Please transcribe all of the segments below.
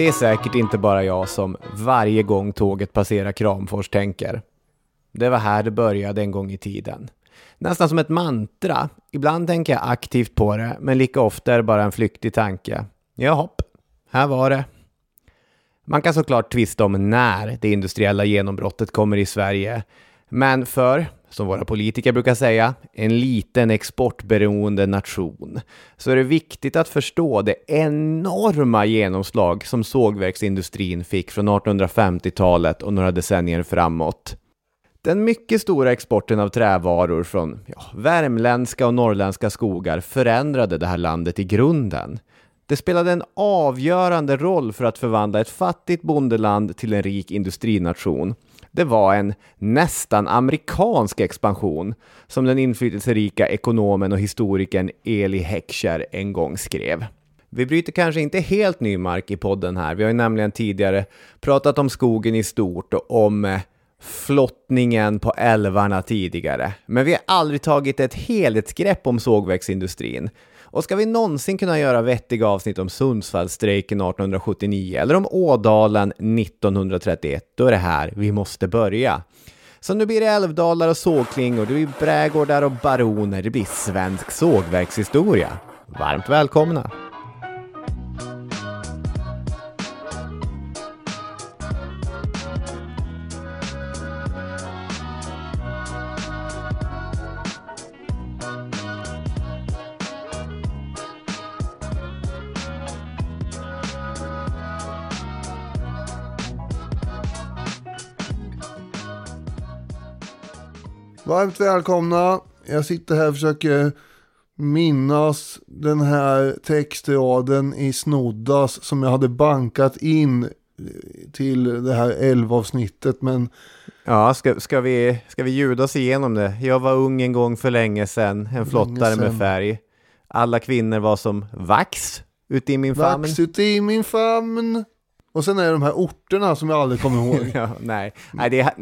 Det är säkert inte bara jag som varje gång tåget passerar Kramfors tänker. Det var här det började en gång i tiden. Nästan som ett mantra. Ibland tänker jag aktivt på det, men lika ofta är det bara en flyktig tanke. Jahopp, här var det. Man kan såklart tvista om när det industriella genombrottet kommer i Sverige, men för, som våra politiker brukar säga, en liten exportberoende nation, så är det viktigt att förstå det enorma genomslag som sågverksindustrin fick från 1850-talet och några decennier framåt. Den mycket stora exporten av trävaror från ja, värmländska och norrländska skogar förändrade det här landet i grunden. Det spelade en avgörande roll för att förvandla ett fattigt bondeland till en rik industrination. Det var en nästan amerikansk expansion, som den inflytelserika ekonomen och historikern Eli Heckscher en gång skrev. Vi bryter kanske inte helt ny mark i podden här. Vi har ju nämligen tidigare pratat om skogen i stort och om eh, flottningen på älvarna tidigare. Men vi har aldrig tagit ett helhetsgrepp om sågverksindustrin. Och ska vi någonsin kunna göra vettiga avsnitt om Sundsvallsstrejken 1879 eller om Ådalen 1931, då är det här vi måste börja. Så nu blir det älvdalar och sågklingor, det blir brädgårdar och baroner, det blir svensk sågverkshistoria. Varmt välkomna! Varmt välkomna. Jag sitter här och försöker minnas den här textraden i Snoddas som jag hade bankat in till det här 11 avsnittet men Ja, ska, ska, vi, ska vi ljuda oss igenom det? Jag var ung en gång för länge sedan, en flottare med färg. Alla kvinnor var som vax ute i min famn. Vax ute i min famn. Och sen är det de här orterna som jag aldrig kommer ihåg. ja, nej, nej det är,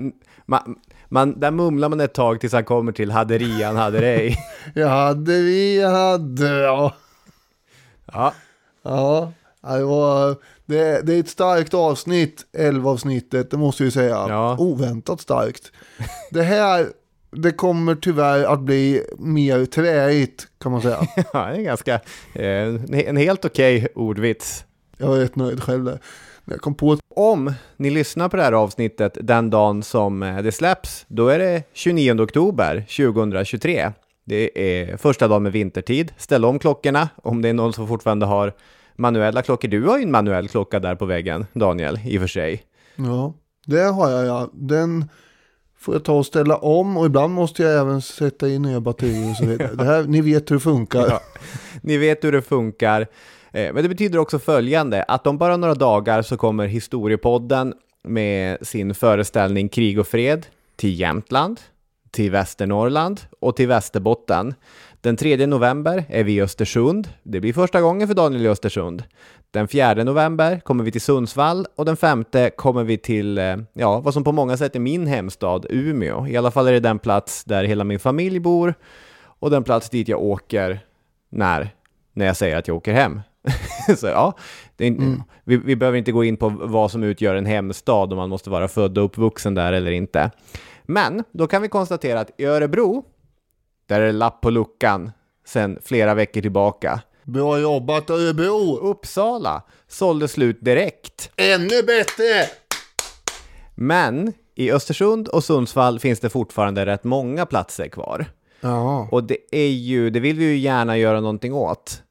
man, man, där mumlar man ett tag tills han kommer till hade rian, hade ej. jag hade vi, hade, ja. Ja. Ja, det, var, det, det är ett starkt avsnitt, 11 avsnittet, det måste jag säga. Ja. Oväntat starkt. Det här, det kommer tyvärr att bli mer träigt kan man säga. ja, det är ganska, eh, en helt okej okay ordvits. Jag är rätt nöjd själv där. Jag kom på Om ni lyssnar på det här avsnittet den dagen som eh, det släpps, då är det 29 oktober 2023. Det är första dagen med vintertid. Ställ om klockorna om det är någon som fortfarande har manuella klockor. Du har ju en manuell klocka där på väggen, Daniel, i och för sig. Ja, det har jag ja. Den får jag ta och ställa om och ibland måste jag även sätta in nya batterier och så vidare. Det här, ni vet hur det funkar. Ja, ni vet hur det funkar. Eh, men det betyder också följande, att om bara några dagar så kommer Historiepodden med sin föreställning Krig och fred till Jämtland, till Västernorrland och till Västerbotten. Den 3 november är vi i Östersund. Det blir första gången för Daniel i Östersund. Den 4 november kommer vi till Sundsvall och den 5 kommer vi till, eh, ja, vad som på många sätt är min hemstad, Umeå. I alla fall är det den plats där hela min familj bor och den plats dit jag åker när, när jag säger att jag åker hem. så, ja, är, mm. vi, vi, behöver inte gå in på vad som utgör en hemstad, om man måste vara född och uppvuxen där eller inte. Men då kan vi konstatera att i Örebro, där är det lapp på luckan sedan flera veckor tillbaka. Bra jobbat Örebro! Uppsala sålde slut direkt. Ännu bättre! Men i Östersund och Sundsvall finns det fortfarande rätt många platser kvar. Ja. Och det är ju, det vill vi ju gärna göra någonting åt.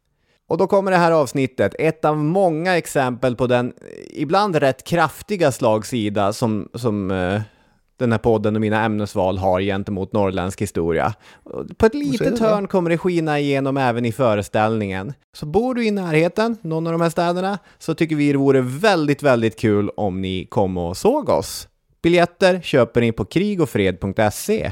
Och då kommer det här avsnittet, ett av många exempel på den ibland rätt kraftiga slagsida som, som uh, den här podden och mina ämnesval har gentemot norrländsk historia. På ett litet hörn kommer det skina igenom även i föreställningen. Så bor du i närheten, någon av de här städerna, så tycker vi det vore väldigt, väldigt kul om ni kom och såg oss. Biljetter köper ni på krigofred.se.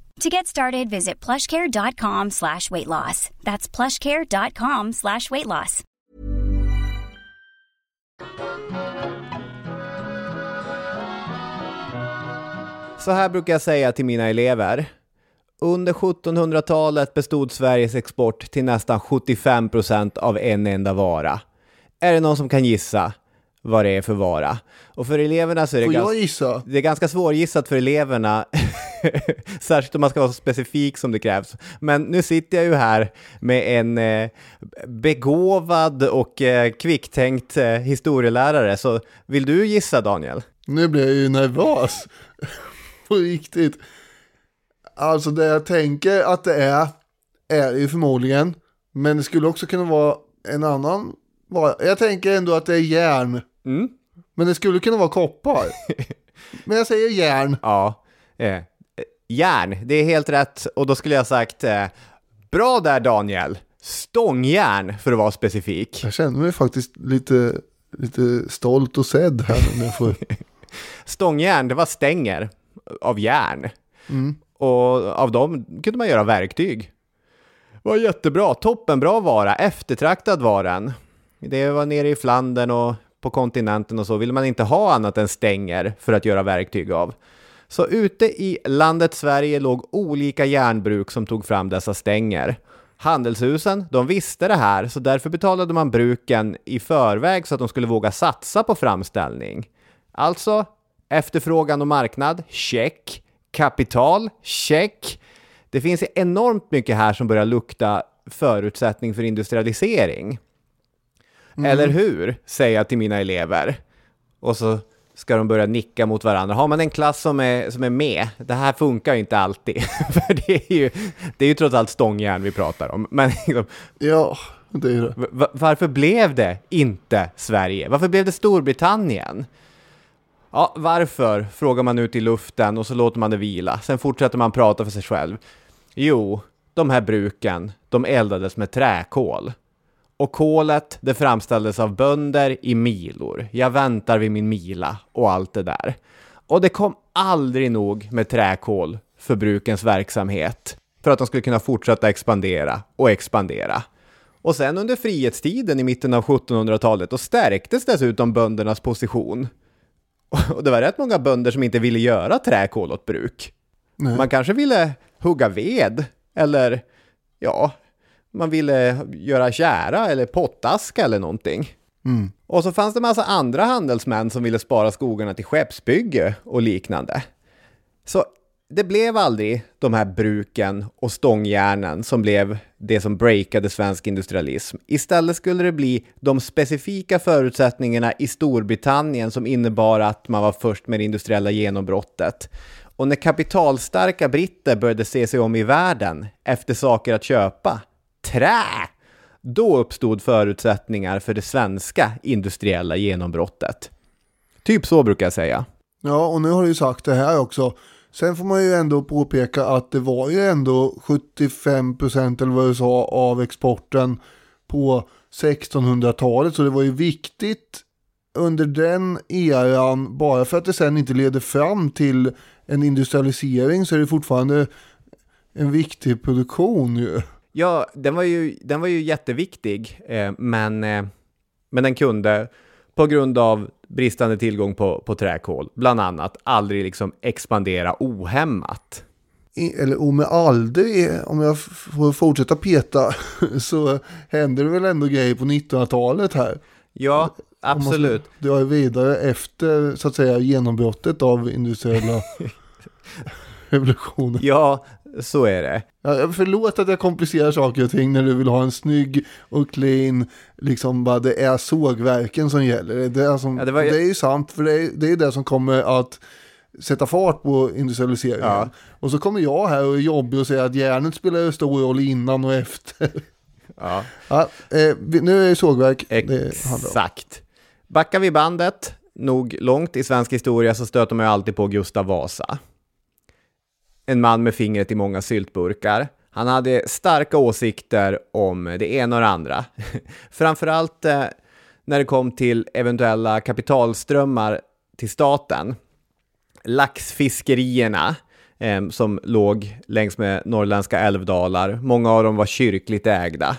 To get started, visit plushcare.com slash weight loss. That's plushcare.com slash weight loss. Så här brukar jag säga till mina elever. Under 1700-talet bestod Sveriges export till nästan 75% av en enda vara. Är det någon som kan gissa vad det är för vara? Och för eleverna så är det, Får jag gissa? det är ganska svårgissat för eleverna, särskilt om man ska vara så specifik som det krävs. Men nu sitter jag ju här med en eh, begåvad och eh, kvicktänkt eh, historielärare, så vill du gissa Daniel? Nu blir jag ju nervös. På riktigt. Alltså det jag tänker att det är, är det ju förmodligen. Men det skulle också kunna vara en annan vara. Jag tänker ändå att det är järn. Mm. Men det skulle kunna vara koppar. Men jag säger järn. Ja, eh, järn, det är helt rätt. Och då skulle jag sagt, eh, bra där Daniel, stångjärn för att vara specifik. Jag känner mig faktiskt lite, lite stolt och sedd här. Om jag får... Stångjärn, det var stänger av järn. Och av dem kunde man göra verktyg. var jättebra, toppenbra vara, eftertraktad var den. Det var nere i Flandern och på kontinenten och så vill man inte ha annat än stänger för att göra verktyg av. Så ute i landet Sverige låg olika järnbruk som tog fram dessa stänger. Handelshusen, de visste det här, så därför betalade man bruken i förväg så att de skulle våga satsa på framställning. Alltså, efterfrågan och marknad, check. Kapital, check. Det finns enormt mycket här som börjar lukta förutsättning för industrialisering. Eller hur? Säger jag till mina elever. Och så ska de börja nicka mot varandra. Har man en klass som är, som är med, det här funkar ju inte alltid. För det är ju, det är ju trots allt stångjärn vi pratar om. Men liksom, Ja, det är det. va- varför blev det inte Sverige? Varför blev det Storbritannien? Ja, varför? Frågar man ut i luften och så låter man det vila. Sen fortsätter man prata för sig själv. Jo, de här bruken, de eldades med träkol. Och kolet, det framställdes av bönder i milor. Jag väntar vid min mila och allt det där. Och det kom aldrig nog med träkol för brukens verksamhet för att de skulle kunna fortsätta expandera och expandera. Och sen under frihetstiden i mitten av 1700-talet, då stärktes dessutom böndernas position. Och det var rätt många bönder som inte ville göra träkol åt bruk. Nej. Man kanske ville hugga ved, eller ja, man ville göra kära eller pottaska eller någonting. Och så fanns det massa andra handelsmän som ville spara skogarna till skeppsbygge och liknande. Så det blev aldrig de här bruken och stångjärnen som blev det som breakade svensk industrialism. Istället skulle det bli de specifika förutsättningarna i Storbritannien som innebar att man var först med det industriella genombrottet. Och när kapitalstarka britter började se sig om i världen efter saker att köpa, trä, då uppstod förutsättningar för det svenska industriella genombrottet. Typ så brukar jag säga. Ja, och nu har du ju sagt det här också. Sen får man ju ändå påpeka att det var ju ändå 75 procent, eller vad du sa av exporten på 1600-talet. Så det var ju viktigt under den eran, bara för att det sen inte leder fram till en industrialisering så är det fortfarande en viktig produktion ju. Ja, den var ju, den var ju jätteviktig, eh, men, eh, men den kunde på grund av bristande tillgång på, på träkol, bland annat, aldrig liksom expandera ohämmat. I, eller om jag aldrig, om jag får fortsätta peta, så händer det väl ändå grejer på 1900-talet här. Ja, absolut. Du har vidare efter, så att säga, genombrottet av industriella revolutionen. Ja, så är det. Ja, förlåt att jag komplicerar saker och ting när du vill ha en snygg och clean, liksom bara det är sågverken som gäller. Det är, som, ja, det, var... det är ju sant, för det är, det är det som kommer att sätta fart på industrialiseringen. Ja. Och så kommer jag här och är jobbig och säger att järnet spelar stor roll innan och efter. Ja. ja eh, nu är det sågverk Exakt. Backar vi bandet nog långt i svensk historia så stöter man ju alltid på Gustav Vasa en man med fingret i många syltburkar. Han hade starka åsikter om det ena och det andra. Framförallt eh, när det kom till eventuella kapitalströmmar till staten. Laxfiskerierna eh, som låg längs med norrländska älvdalar. Många av dem var kyrkligt ägda.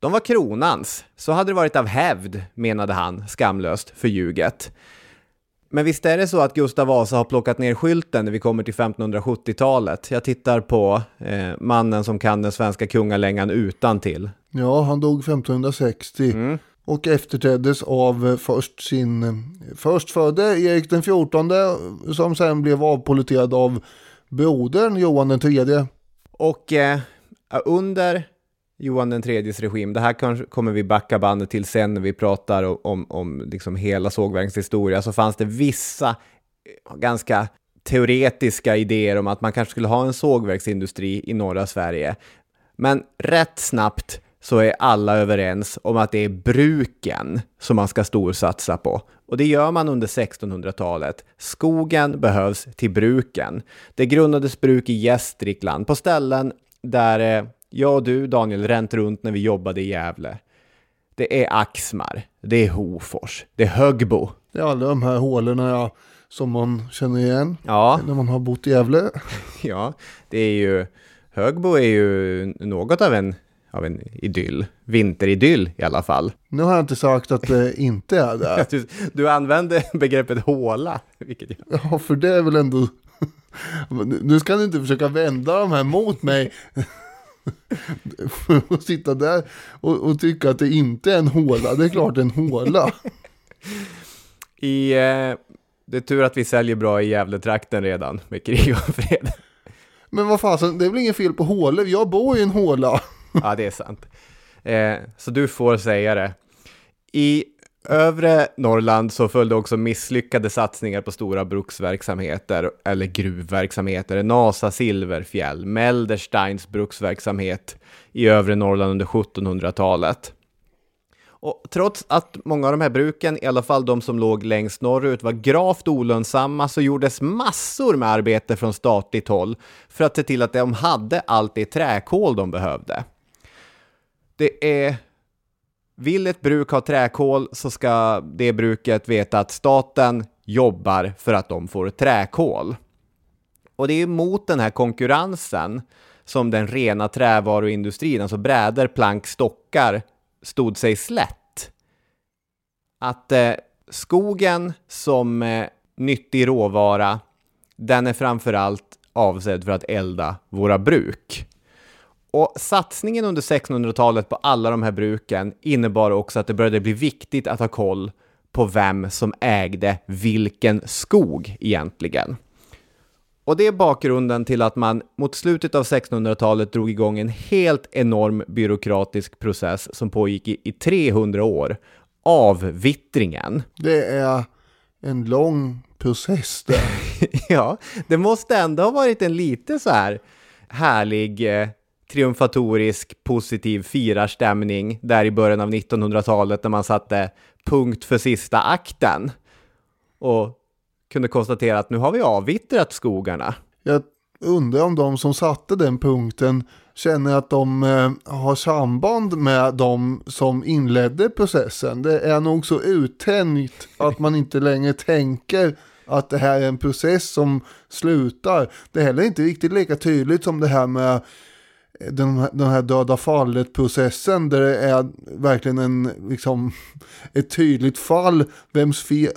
De var kronans, så hade det varit av hävd, menade han skamlöst förljuget. Men visst är det så att Gustav Vasa har plockat ner skylten när vi kommer till 1570-talet? Jag tittar på eh, mannen som kan den svenska kungalängan utan till. Ja, han dog 1560 mm. och efterträddes av eh, först sin eh, förstfödde Erik den XIV som sen blev avpoliterad av brodern Johan den tredje. Och eh, under Johan den tredjes regim. Det här kanske kommer vi backa bandet till sen när vi pratar om, om, om liksom hela sågverkens historia. Så fanns det vissa eh, ganska teoretiska idéer om att man kanske skulle ha en sågverksindustri i norra Sverige. Men rätt snabbt så är alla överens om att det är bruken som man ska storsatsa på. Och det gör man under 1600-talet. Skogen behövs till bruken. Det grundades bruk i Gästrikland på ställen där eh, jag och du Daniel ränt runt när vi jobbade i Gävle. Det är Axmar, det är Hofors, det är Högbo. Det är alla de här hålen ja, som man känner igen ja. när man har bott i Gävle. ja, det är ju, Högbo är ju något av en, av en idyll, vinteridyll i alla fall. Nu har jag inte sagt att det inte är det. du, du använde begreppet håla. Vilket jag... Ja, för det är väl ändå... nu ska du inte försöka vända de här mot mig. och sitta där och, och, tycka att det inte är en håla. Det är klart en håla. I, eh, det är tur att vi säljer bra i Gävletrakten redan med krig och fred. Men vad fasen, det är väl inget fel på hålor? Jag bor i en håla. ja, det är sant. Eh, så du får säga det. I övre Norrland så följde också misslyckade satsningar på stora bruksverksamheter eller gruvverksamheter. Nasa Silverfjäll, Meldersteins bruksverksamhet i övre Norrland under 1700-talet. Och trots att många av de här bruken, i alla fall de som låg längst norrut, var gravt olönsamma så gjordes massor med arbete från statligt håll för att se till att de hade allt det träkol de behövde. Det är vill ett bruk ha träkol så ska det bruket veta att staten jobbar för att de får träkol. Och det är mot den här konkurrensen som den rena trävaruindustrin, alltså bräder, plank, stockar, stod sig slätt. Att eh, skogen som eh, nyttig råvara, den är framförallt avsedd för att elda våra bruk. Och satsningen under 1600-talet på alla de här bruken innebar också att det började bli viktigt att ha koll på vem som ägde vilken skog egentligen. Och det är bakgrunden till att man mot slutet av 1600-talet drog igång en helt enorm byråkratisk process som pågick i, i 300 år. Avvittringen. Det är en lång process där. ja, det måste ändå ha varit en lite så här härlig eh, triumfatorisk, positiv firarstämning där i början av 1900-talet när man satte punkt för sista akten. och kunde konstatera att nu har vi avvittrat skogarna. Jag undrar om de som satte den punkten känner att de eh, har samband med de som inledde processen. Det är nog så uttänjt att man inte längre tänker att det här är en process som slutar. Det är heller inte riktigt lika tydligt som det här med den, här, den här döda fallet-processen där det är verkligen en, liksom, ett tydligt fall, vems fel,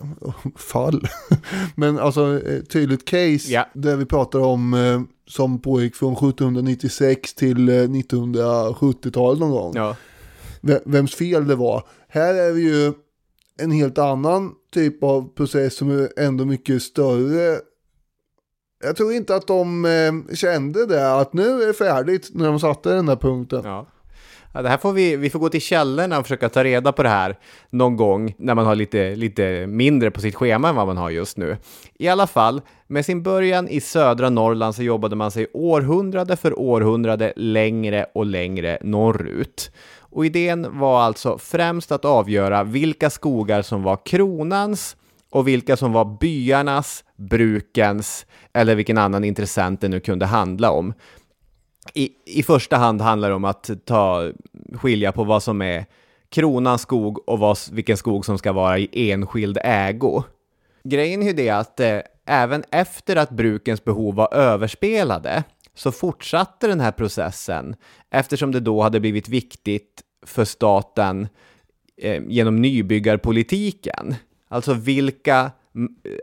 fall, men alltså ett tydligt case Ja. där vi pratar om eh, som pågick från 1796 till eh, 1970-talet någon gång. Ja. ve- vems fel det var. Här är det ju en helt annan typ av process som är ändå mycket större. Jag tror inte att de eh, kände det, att nu är det färdigt när de satte den där punkten. Ja. Ja, det här får vi, vi får gå till källorna och försöka ta reda på det här någon gång när man har lite, lite mindre på sitt schema än vad man har just nu. I alla fall, med sin början i södra Norrland så jobbade man sig århundrade för århundrade längre och längre norrut. Och idén var alltså främst att avgöra vilka skogar som var kronans och vilka som var byarnas, brukens eller vilken annan intressent det nu kunde handla om i, i första hand handlar det om att ta, skilja på vad som är kronans skog och vad, vilken skog som ska vara i enskild ägo. Grejen är ju det att eh, även efter att brukens behov var överspelade så fortsatte den här processen eftersom det då hade blivit viktigt för staten eh, genom nybyggarpolitiken. Alltså vilka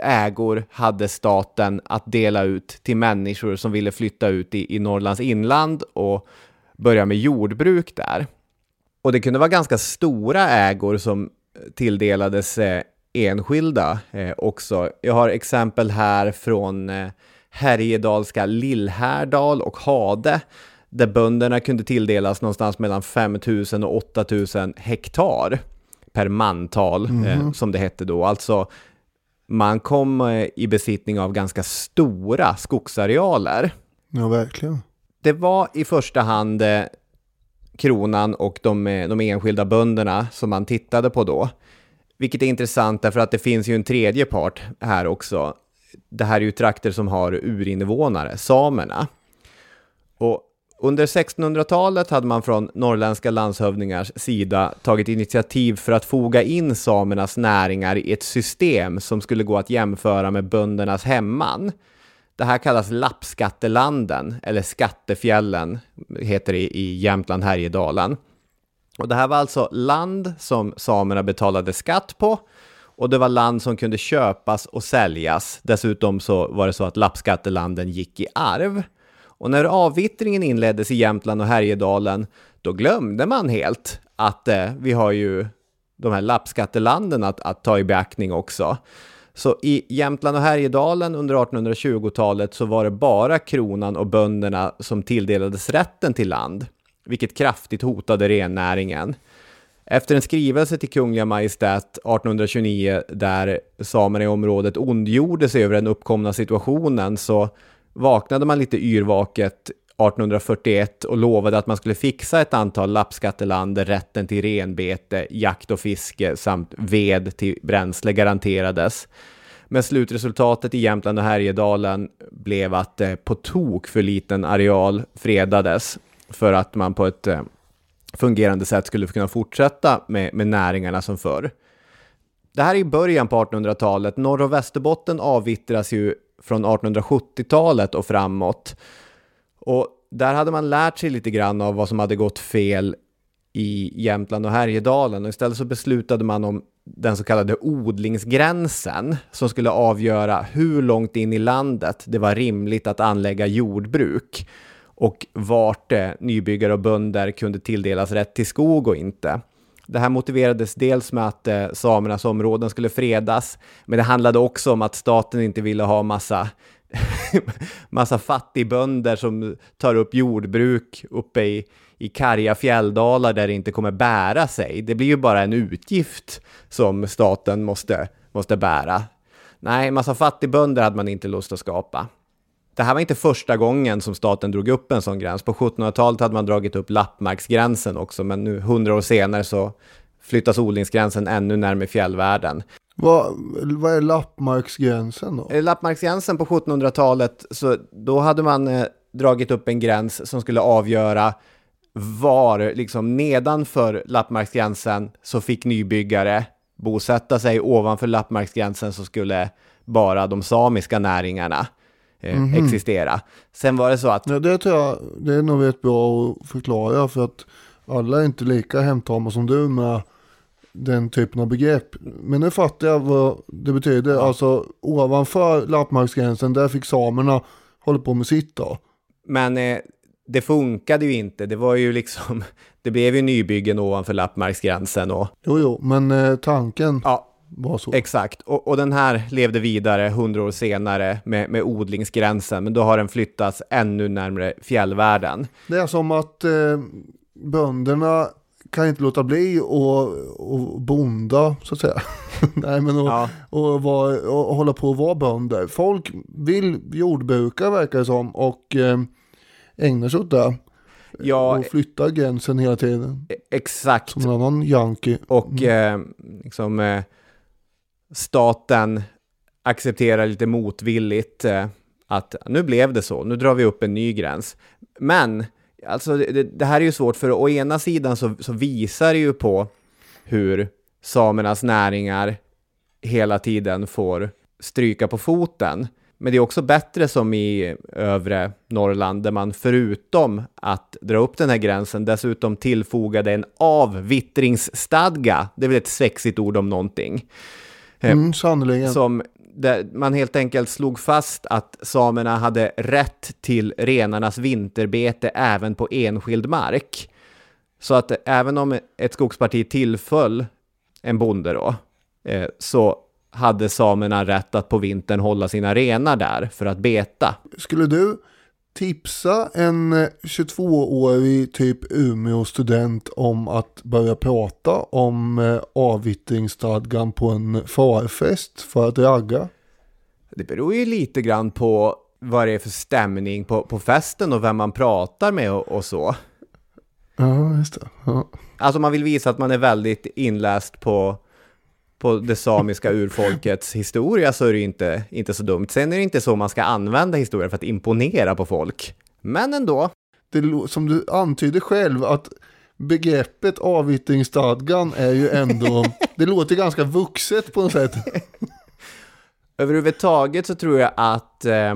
ägor hade staten att dela ut till människor som ville flytta ut i, i Norrlands inland och börja med jordbruk där. Och det kunde vara ganska stora ägor som eh, tilldelades eh, enskilda eh, också. Jag har exempel här från eh, Härjedalska Lillhärdal och Hade där bönderna kunde tilldelas någonstans mellan 5 000 och 8 000 hektar per mantal, eh, som det hette då. Alltså, man kom eh, i besittning av ganska stora skogsarealer. Ja, verkligen. Det var i första hand eh, kronan och de, eh, de enskilda bönderna som man tittade på då. Vilket är intressant därför att det finns ju en tredje part här också. Det här är ju trakter som har urinvånare, samerna. Och under 1600-talet hade man från norrländska landshövdingars sida tagit initiativ för att foga in samernas näringar i ett system som skulle gå att jämföra med böndernas hemman. Det här kallas lappskattelanden, eller skattefjällen, heter det i Jämtland Härjedalen. Och det här var alltså land som samerna betalade skatt på och det var land som kunde köpas och säljas. Dessutom så var det så att lappskattelanden gick i arv. Och när avvittringen inleddes i Jämtland och Härjedalen, då glömde man helt att eh, vi har ju de här lappskattelanden att, att ta i beaktning också. Så i Jämtland och Härjedalen under 1820-talet så var det bara kronan och bönderna som tilldelades rätten till land, vilket kraftigt hotade rennäringen. Efter en skrivelse till Kungliga Majestät 1829 där samerna i området ondgjorde sig över den uppkomna situationen så vaknade man lite yrvaket 1841 och lovade att man skulle fixa ett antal lappskatteland där rätten till renbete, jakt och fiske samt ved till bränsle garanterades. Men slutresultatet i Jämtland och Härjedalen blev att eh, på tok för liten areal fredades för att man på ett eh, fungerande sätt skulle kunna fortsätta med, med näringarna som förr. Det här är i början på 1800-talet. Norr och Västerbotten avvittras ju från 1870-talet och framåt. Och där hade man lärt sig lite grann av vad som hade gått fel i Jämtland och Härjedalen och istället så beslutade man om den så kallade odlingsgränsen som skulle avgöra hur långt in i landet det var rimligt att anlägga jordbruk och vart nybyggare och bönder kunde tilldelas rätt till skog och inte. Det här motiverades dels med att eh, samernas områden skulle fredas, men det handlade också om att staten inte ville ha massa massa fattigbönder som tar upp jordbruk uppe i, i karga fjälldalar där det inte kommer bära sig. Det blir ju bara en utgift som staten måste, måste bära. Nej, massa fattigbönder hade man inte lust att skapa. Det här var inte första gången som staten drog upp en sån gräns. På 1700-talet hade man dragit upp lappmarksgränsen också, men nu hundra år senare så flyttas odlingsgränsen ännu närmare fjällvärlden. Vad, vad är lappmarksgränsen då? Eh, Lappmarksgränsen på 1700-talet, så då hade man eh, dragit upp en gräns som skulle avgöra var, liksom nedanför lappmarksgränsen, så fick nybyggare bosätta sig. Ovanför lappmarksgränsen så skulle bara de samiska näringarna eh, existera. Sen var det så att Ja, det tror jag, det är nog rätt bra att förklara för att alla är inte lika hemtama som du med den typen av begrepp. Men nu fattar jag vad det betyder. Alltså ovanför lappmarksgränsen, där fick samerna hålla på med sitt då. Men eh, det funkade ju inte. Det var ju liksom, det blev ju nybyggen ovanför lappmarksgränsen och Jo, jo, men eh, tanken ja, var så. exakt. Och, och den här levde vidare hundra år senare med, med odlingsgränsen, men då har den flyttats ännu närmare fjällvärlden. Det är som att eh, bönderna kan inte låta bli och, och bonda så att säga. Nej men och, Ja. och, vara, och hålla på att vara bönder. Folk vill jordbruka verkar det som och eh, ägnar sig åt det. Ja, och flyttar gränsen hela tiden. exakt. Som en annan yankee. Och eh, liksom, eh, staten accepterar lite motvilligt eh, att nu blev det så, nu drar vi upp en ny gräns. Men alltså, det, det här är ju svårt, för å ena sidan så, så visar det ju på hur samernas näringar hela tiden får stryka på foten. Men det är också bättre som i övre Norrland där man förutom att dra upp den här gränsen dessutom tillfogade en avvittringsstadga. Det är väl ett sexigt ord om någonting. Mm, sannerligen. Som man helt enkelt slog fast att samerna hade rätt till renarnas vinterbete även på enskild mark. Så att även om ett skogsparti tillföll en bonde då, eh, så hade samerna rätt att på vintern hålla sina renar där för att beta. Skulle du tipsa en eh, 22-årig typ Umeå-student om att börja prata om eh, avvittringsstadgan på en farfest för att ragga? Det beror ju lite grann på vad det är för stämning på, på festen och vem man pratar med och, och så. Ja, just det. Ja. Alltså man vill visa att man är väldigt inläst på, på det samiska urfolkets historia så är det inte, inte så dumt. Sen är det inte så man ska använda historia för att imponera på folk. Men ändå. Det, som du antyder själv att begreppet avvittringsstadgan är ju ändå, det låter ganska vuxet på något sätt. Överhuvudtaget så tror jag att eh,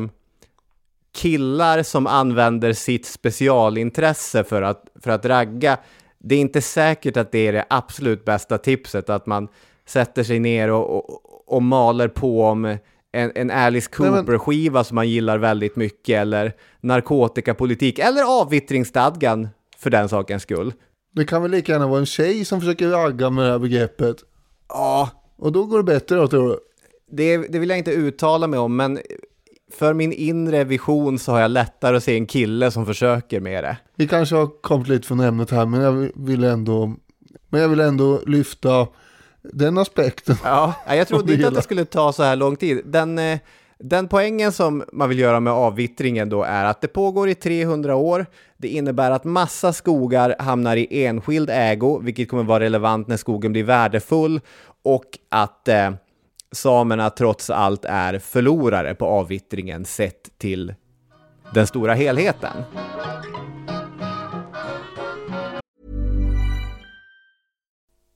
killar som använder sitt specialintresse för att, för att ragga, det är inte säkert att det är det absolut bästa tipset, att man sätter sig ner och, och, och maler på om en, en Alice Cooper-skiva som man gillar väldigt mycket, eller narkotikapolitik, eller avvittringsstadgan för den sakens skull. Det kan väl lika gärna vara en tjej som försöker ragga med det här begreppet. Ja, Och då går det bättre då tror du? det, det vill jag inte uttala mig om, men för min inre vision så har jag lättare att se en kille som försöker med det. Vi kanske har kommit lite från ämnet här men jag vill ändå, men jag vill ändå lyfta den aspekten. Ja, jag trodde inte att det skulle ta så här lång tid. Den, eh, den poängen som man vill göra med avvittringen då är att det pågår i 300 år. Det innebär att massa skogar hamnar i enskild ägo, vilket kommer vara relevant när skogen blir värdefull och att eh, samerna trots allt är förlorare på avvittringen sett till den stora helheten.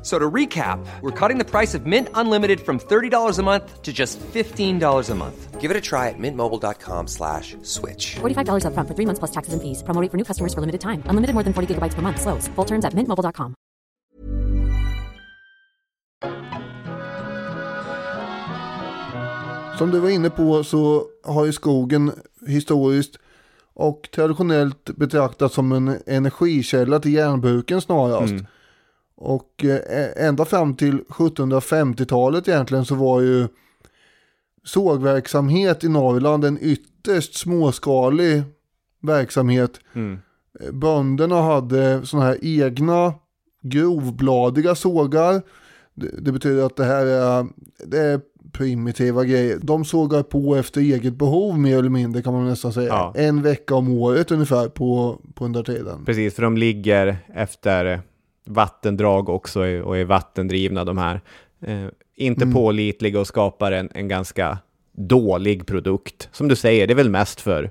F- So to recap, we're cutting the price of Mint Unlimited from $30 a month to just $15 a month. Give it a try at mintmobile.com slash switch. $45 upfront for three months plus taxes and fees. Promo rate for new customers for limited time. Unlimited more than 40 gigabytes per month. Slows. Full terms at mintmobile.com. Som du var inne på så har ju skogen historiskt och traditionellt betraktats som en energikälla till järnbruken snarast. Mm. Och eh, ända fram till 1750-talet egentligen så var ju sågverksamhet i Norrland en ytterst småskalig verksamhet. Eh, Bönderna hade sådana här egna grovbladiga sågar. Det, det betyder att det här är, det är primitiva grejer. De sågar på efter eget behov mer eller mindre kan man nästan säga. Ja. En vecka om året ungefär på, på den där tiden. Precis, för de ligger efter vattendrag också och är vattendrivna de här. Eh, inte pålitliga och skapar en, en ganska dålig produkt. Som du säger, det är väl mest för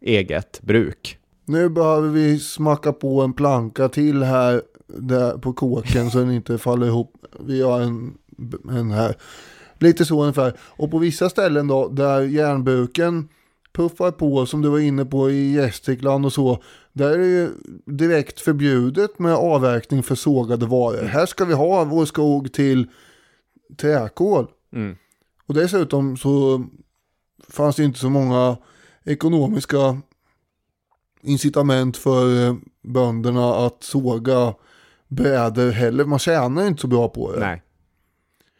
eget bruk. Nu behöver vi smacka på en planka till här där på kåken så den inte faller ihop. Vi har en, en här. Lite så ungefär. Och på vissa ställen då där järnbruken puffar på som du var inne på i Gästrikland och så. Där är det ju direkt förbjudet med avverkning för sågade varor. Här ska vi ha vår skog till träkol. Mm. Och dessutom så fanns det inte så många ekonomiska incitament för eh, bönderna att såga brädor heller. Man tjänar inte så bra på det. Nej.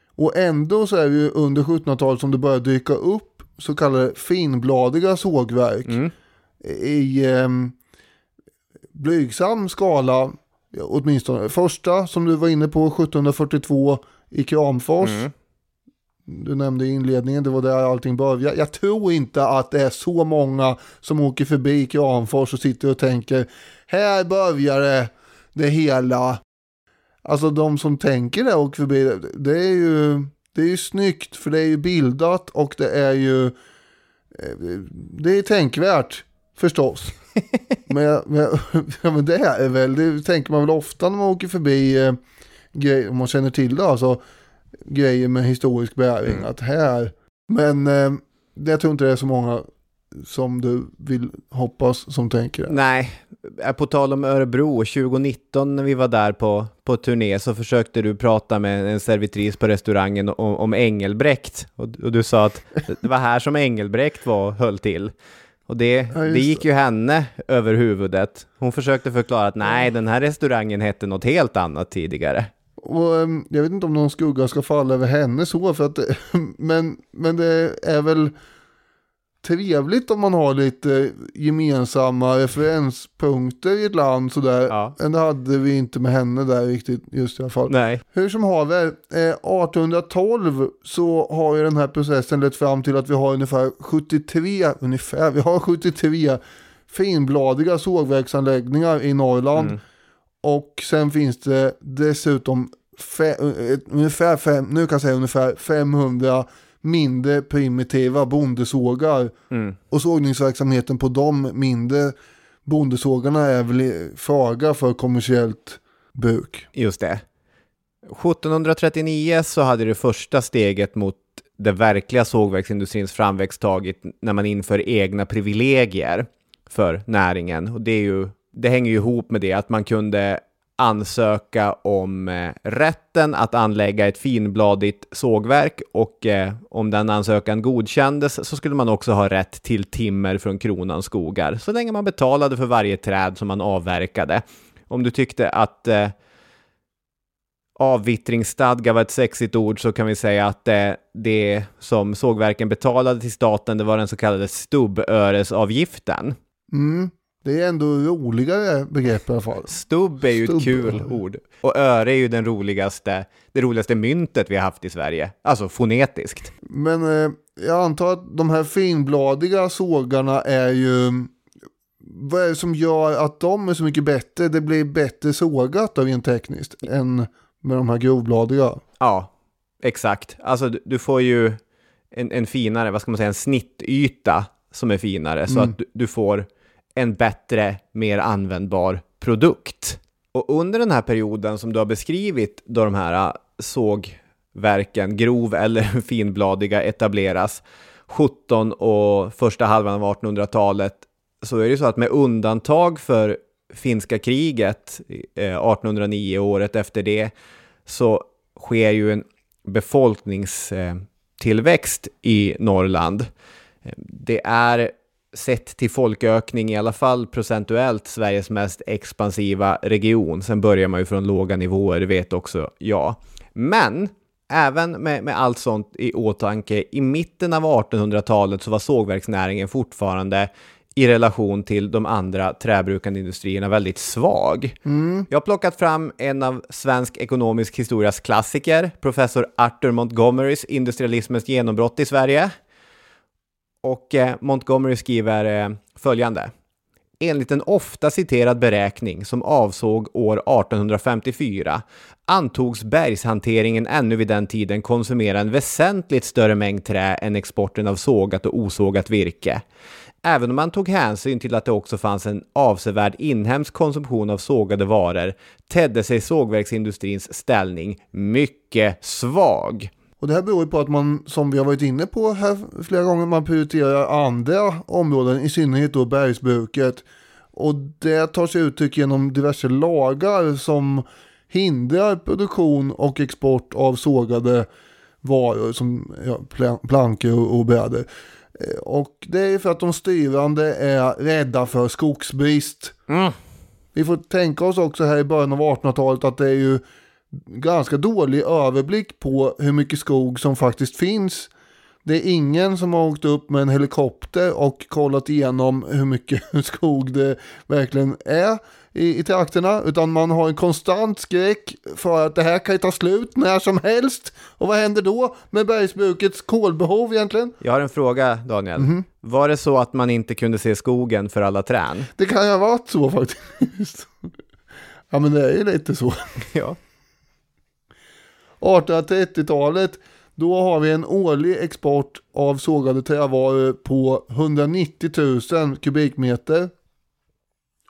Och ändå så är det ju under 1700-talet som det börjar dyka upp så kallade finbladiga sågverk Mm. i eh, blygsam skala åtminstone. Första som du var inne på 1742 i Kramfors. Mm. Du nämnde i inledningen, det var där allting började. Jag tror inte att det är så många som åker förbi Kramfors och sitter och tänker här börjar det, det hela. Alltså de som tänker det och åker förbi, det är ju det är ju snyggt för det är ju bildat och det är ju eh, det är tänkvärt förstås. men, jag- men, jag- ja, men det är väl, det tänker man väl ofta när man åker förbi eh, grejer, om man känner till det alltså, grejer med historisk bäring. Att här, men eh, det, jag tror inte det är så många som du vill hoppas som tänker det. Nej, eh, på tal om Örebro, 2019 när vi var där på, på turné så försökte du prata med en servitris på restaurangen om, om Engelbrekt. Och, och du sa att det var här som Engelbrekt var höll till. Och det, Ja, det gick ju henne över huvudet. Hon försökte förklara att nej, den här restaurangen hette något helt annat tidigare. Och ehm, jag vet inte om någon skugga ska falla över henne så, för att, men, men det är väl trevligt om man har lite gemensamma referenspunkter i ett land sådär. Ja. Men det hade vi inte med henne där riktigt just i alla fall. Nej. Hur som haver, eh, 1812 så har ju den här processen lett fram till att vi har ungefär 73, ungefär, vi har 73 finbladiga sågverksanläggningar i Norrland. Mm. Och sen finns det dessutom fe- eh, ungefär fem, nu kan jag säga ungefär 500 mindre primitiva bondesågar. Mm. Och sågningsverksamheten på de mindre bondesågarna är väl faga för kommersiellt bruk. Just det. 1739 så hade det första steget mot det verkliga sågverksindustrins framväxt tagit när man inför egna privilegier för näringen. Och det, är ju, det hänger ju ihop med det att man kunde ansöka om eh, rätten att anlägga ett finbladigt sågverk och eh, om den ansökan godkändes så skulle man också ha rätt till timmer från kronans skogar så länge man betalade för varje träd som man avverkade. Om du tyckte att eh, avvittringsstadga var ett sexigt ord så kan vi säga att eh, det som sågverken betalade till staten det var den så kallade stubböresavgiften. Mm. Det är ändå roligare begrepp i alla fall. Stubb är ju Stubb. ett kul ord. Och öre är ju den roligaste, det roligaste myntet vi har haft i Sverige. Alltså fonetiskt. Men eh, jag antar att de här finbladiga sågarna är ju... Vad är det som gör att de är så mycket bättre? Det blir bättre sågat rent tekniskt än med de här grovbladiga. Ja, exakt. Alltså du, du får ju en, en finare, vad ska man säga, en snittyta som är finare. Så att du, du får en bättre, mer användbar produkt. Och under den här perioden som du har beskrivit, då de här äh, sågverken, grov eller finbladiga, etableras, 17 och första halvan av 1800-talet, så är det ju så att med undantag för finska kriget 1809, äh, året efter det, så sker ju en befolkningstillväxt äh, i Norrland. Det är sett till folkökning, i alla fall procentuellt, Sveriges mest expansiva region. Sen börjar man ju från låga nivåer, det vet också jag. Men även med, med allt sånt i åtanke, i mitten av 1800-talet så var sågverksnäringen fortfarande i relation till de andra träbrukande industrierna väldigt svag. Jag har plockat fram en av svensk ekonomisk historias klassiker, professor Arthur Montgomerys Industrialismens genombrott i Sverige. Och eh, Montgomery skriver eh, följande. Enligt en ofta citerad beräkning som avsåg år 1854 antogs bergshanteringen ännu vid den tiden konsumera en väsentligt större mängd trä än exporten av sågat och osågat virke. Även om man tog hänsyn till att det också fanns en avsevärd inhemsk konsumtion av sågade varor tedde sig sågverksindustrins ställning mycket svag. Och det här beror på att man, som vi har varit inne på här flera gånger, man prioriterar andra områden, i synnerhet då bergsbruket. Och det tar sig uttryck genom diverse lagar som hindrar produktion och export av sågade varor som ja, pla- plankor och, och brädor. Eh, Och det är för att de styrande är rädda för skogsbrist. Vi får tänka oss också här i början av 1800-talet att det är ju ganska dålig överblick på hur mycket skog som faktiskt finns. Det är ingen som har åkt upp med en helikopter och kollat igenom hur mycket skog det verkligen är i, i trakterna. Utan man har en konstant skräck för att det här kan ju ta slut när som helst. Och vad händer då med bergsbrukets kolbehov egentligen? Jag har en fråga, Daniel. Var det så att man inte kunde se skogen för alla trän? Det kan ju ha varit så faktiskt. ja men det är ju lite så. ja. 1830-talet, då har vi en årlig export av sågade trävaror på 190 000 kubikmeter.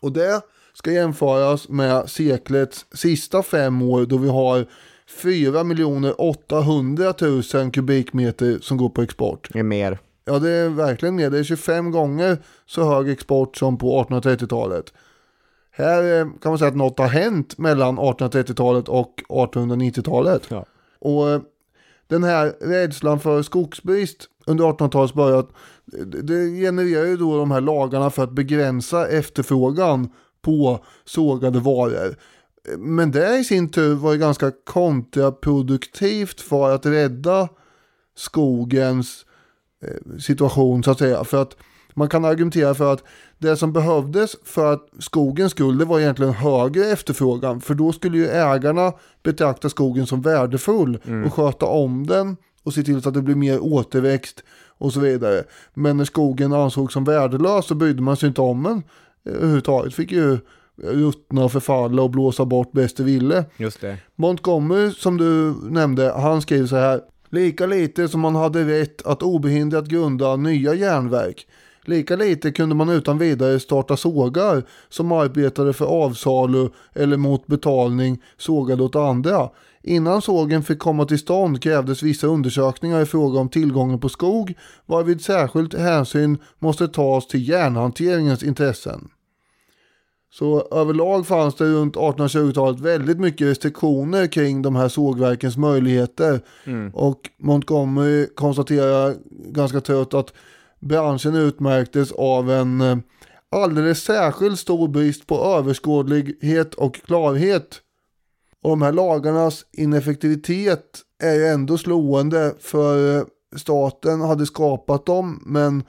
Och det ska jämföras med seklets sista fem år då vi har 4 800 000 kubikmeter som går på export. Det är mer. Ja, det är verkligen mer. Det är 25 gånger så hög export som på 1830-talet. Här eh, kan man säga att något har hänt mellan 1830-talet och 1890-talet. Ja. Och eh, den här rädslan för skogsbrist under 1800-talets början, det- genererar ju då de här lagarna för att begränsa efterfrågan på sågade varor. Men det i sin tur var ju ganska kontraproduktivt för att rädda skogens eh, situation så att säga. För att man kan argumentera för att det som behövdes för att skogen skulle var egentligen högre efterfrågan. För då skulle ju ägarna betrakta skogen som värdefull och sköta om den och se till så att det blir mer återväxt och så vidare. Men när skogen ansågs som värdelös så brydde man sig inte om den eh, överhuvudtaget. Fick ju ruttna och förfalla och blåsa bort bäst det ville. Just det. Montgomery som du nämnde, han skriver så här. Lika lite som man hade rätt att obehindrat grunda nya järnverk, Lika lite kunde man utan vidare starta sågar som arbetade för avsalu eller mot betalning sågade åt andra. Innan sågen fick komma till stånd krävdes vissa undersökningar i fråga om tillgången på skog varvid särskilt hänsyn måste tas till järnhanteringens intressen. Så överlag fanns det runt 1820-talet väldigt mycket restriktioner kring de här sågverkens möjligheter. Mm. Och Montgomery konstaterar ganska trött att branschen utmärktes av en eh, alldeles särskilt stor brist på överskådlighet och klarhet. Och de här lagarnas ineffektivitet är ju ändå slående för eh, staten hade skapat dem men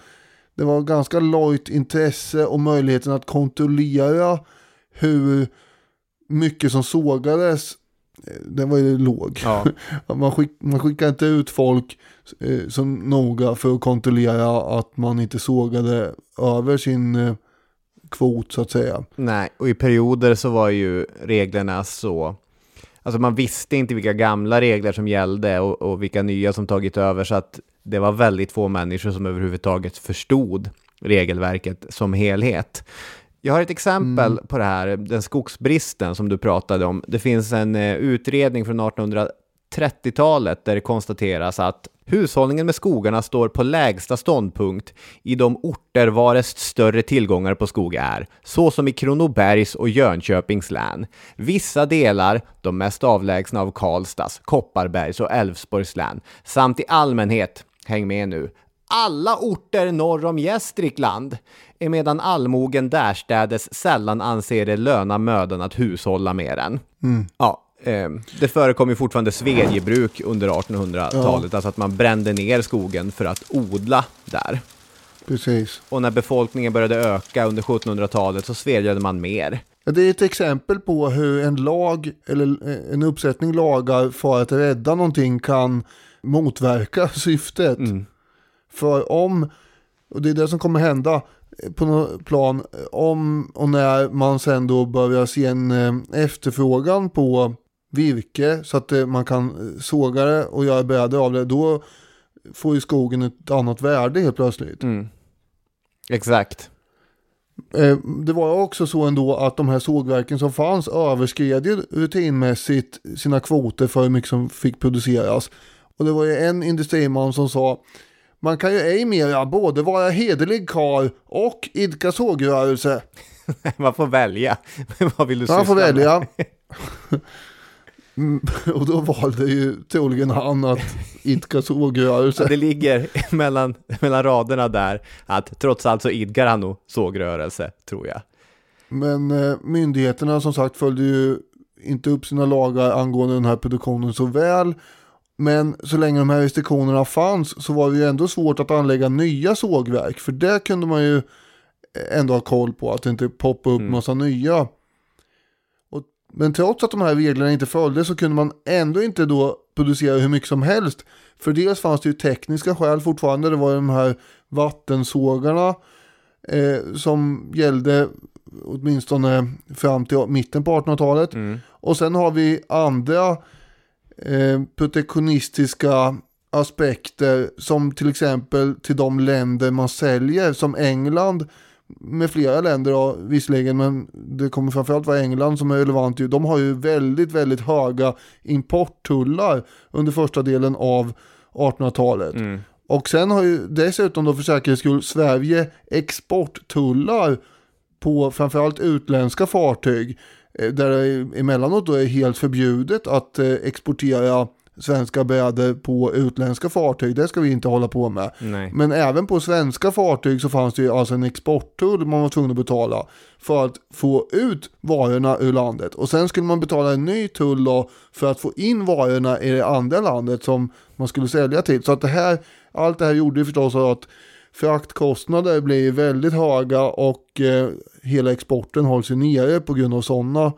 det var ganska lojt intresse och möjligheten att kontrollera hur mycket som sågades. Den var ju låg. Ja. Man, skick, man skickade inte ut folk eh, så noga för att kontrollera att man inte sågade över sin eh, kvot så att säga. Nej, och i perioder så var ju reglerna så... Alltså man visste inte vilka gamla regler som gällde och, och vilka nya som tagit över, så att det var väldigt få människor som överhuvudtaget förstod regelverket som helhet. Jag har ett exempel på det här, den skogsbristen som du pratade om. Det finns en eh, utredning från 1830-talet där det konstateras att hushållningen med skogarna står på lägsta ståndpunkt i de orter varest större tillgångar på skog är, såsom i Kronobergs och Jönköpings län. Vissa delar, de mest avlägsna av Karlstads, Kopparbergs och Älvsborgs län, samt i allmänhet, häng med nu, alla orter norr om Gästrikland, emedan allmogen därstädes sällan anser det löna mödan att hushålla med den. Ja, eh, det förekom ju fortfarande svedjebruk under 1800-talet, alltså att man brände ner skogen för att odla där. Precis. Och när befolkningen började öka under 1700-talet så svedjade man mer. Ja, Det är ett exempel på hur en lag eller eh, en uppsättning lagar för att rädda någonting kan motverka syftet. För om, och det är det som kommer hända eh, på något plan, eh, om och när man sen då börjar se en eh, efterfrågan på virke så att man kan såga det och göra brädor av det, då får ju skogen ett annat värde helt plötsligt. Exakt. Eh, Det var också så ändå att de här sågverken som fanns överskred ju rutinmässigt sina kvoter för hur mycket som fick produceras. Och det var ju en industriman som sa man kan ju ej mera både vara hederlig karl och idka sågrörelse. man får välja. Vad vill du Man får med? välja. Och då valde ju troligen han att idka Ja, sågrörelse. det ligger mellan, mellan raderna där att trots allt så idkar han nog sågrörelse, tror jag. Men eh, myndigheterna som sagt följde ju inte upp sina lagar angående den här produktionen så väl. Men så länge de här restriktionerna fanns så var det ju ändå svårt att anlägga nya sågverk. För det kunde man ju ändå ha koll på, att det inte poppade upp massa nya. Och, men trots att de här reglerna inte följdes så kunde man ändå inte då producera hur mycket som helst. För dels fanns det ju tekniska skäl fortfarande, det var de här vattensågarna eh, som gällde åtminstone fram till mitten på 1800-talet. Och sen har vi andra eh, protektionistiska aspekter som till exempel till de länder man säljer som England med flera länder då, visserligen men det kommer framförallt vara England som är relevant. De har ju väldigt väldigt höga importtullar under första delen av 1800-talet. Och sen har ju dessutom då för säkerhets skull Sverige exporttullar på framförallt utländska fartyg. Eh, Där det emellanåt då är helt förbjudet att eh, exportera svenska brädor på utländska fartyg. Det ska vi inte hålla på med. Nej. Men även på svenska fartyg så fanns det ju alltså en exporttull man var tvungen att betala för att få ut varorna ur landet. Och sen skulle man betala en ny tull då för att få in varorna i det andra landet som man skulle sälja till. Så att det här, allt det här gjorde ju förstås att fraktkostnader blir väldigt höga och eh, hela exporten hålls ju nere på grund av sådana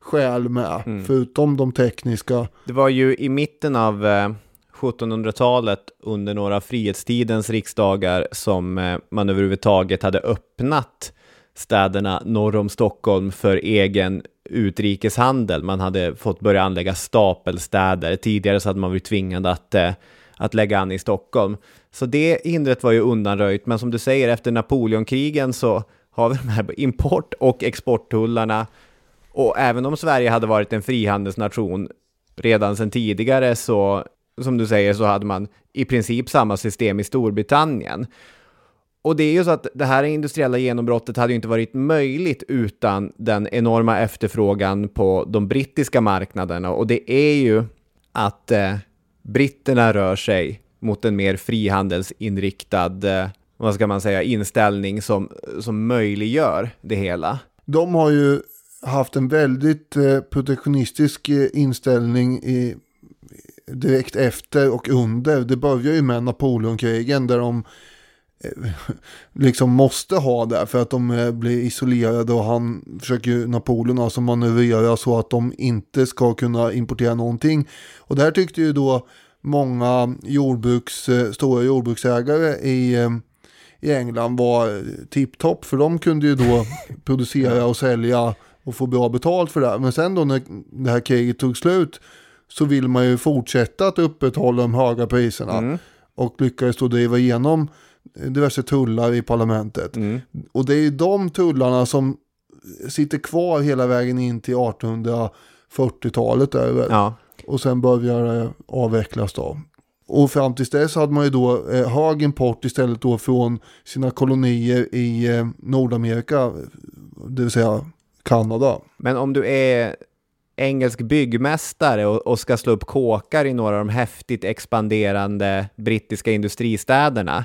skäl med. Förutom de tekniska. Det var ju i mitten av eh, 1700-talet under några frihetstidens riksdagar som eh, man överhuvudtaget hade öppnat städerna norr om Stockholm för egen utrikeshandel. Man hade fått börja anlägga stapelstäder. Tidigare så hade man varit tvingad att, eh, att lägga an i Stockholm. Så det hindret var ju undanröjt, men som du säger, efter Napoleonkrigen så har vi de här import och exporttullarna. Och även om Sverige hade varit en frihandelsnation redan sedan tidigare så, som du säger, så hade man i princip samma system i Storbritannien. Och det är ju så att det här industriella genombrottet hade ju inte varit möjligt utan den enorma efterfrågan på de brittiska marknaderna. Och det är ju att eh, britterna rör sig mot en mer frihandelsinriktad, eh, vad ska man säga, inställning som, som möjliggör det hela. De har ju haft en väldigt eh, protektionistisk eh, inställning i, direkt efter och under. Det börjar ju med Napoleonkrigen där de liksom måste ha det för att de blir isolerade och han försöker Napoleon alltså manövrera så att de inte ska kunna importera någonting. Och det här tyckte ju då många jordbruks, eh, stora jordbruksägare i, eh, i England var tipptopp för de kunde ju då producera och sälja och få bra betalt för det. Men sen då när det här kriget tog slut så vill man ju fortsätta att upprätthålla de höga priserna Mm. och lyckades då driva igenom diverse tullar i parlamentet. Mm. Och det är ju de tullarna som sitter kvar hela vägen in till 1840-talet där väl. Ja, Och sen börjar det avvecklas då. Och fram tills dess hade man ju då eh, hög import istället då från sina kolonier i eh, Nordamerika, det vill säga Kanada. men om du är engelsk byggmästare och, och ska slå upp kåkar i några av de häftigt expanderande brittiska industristäderna,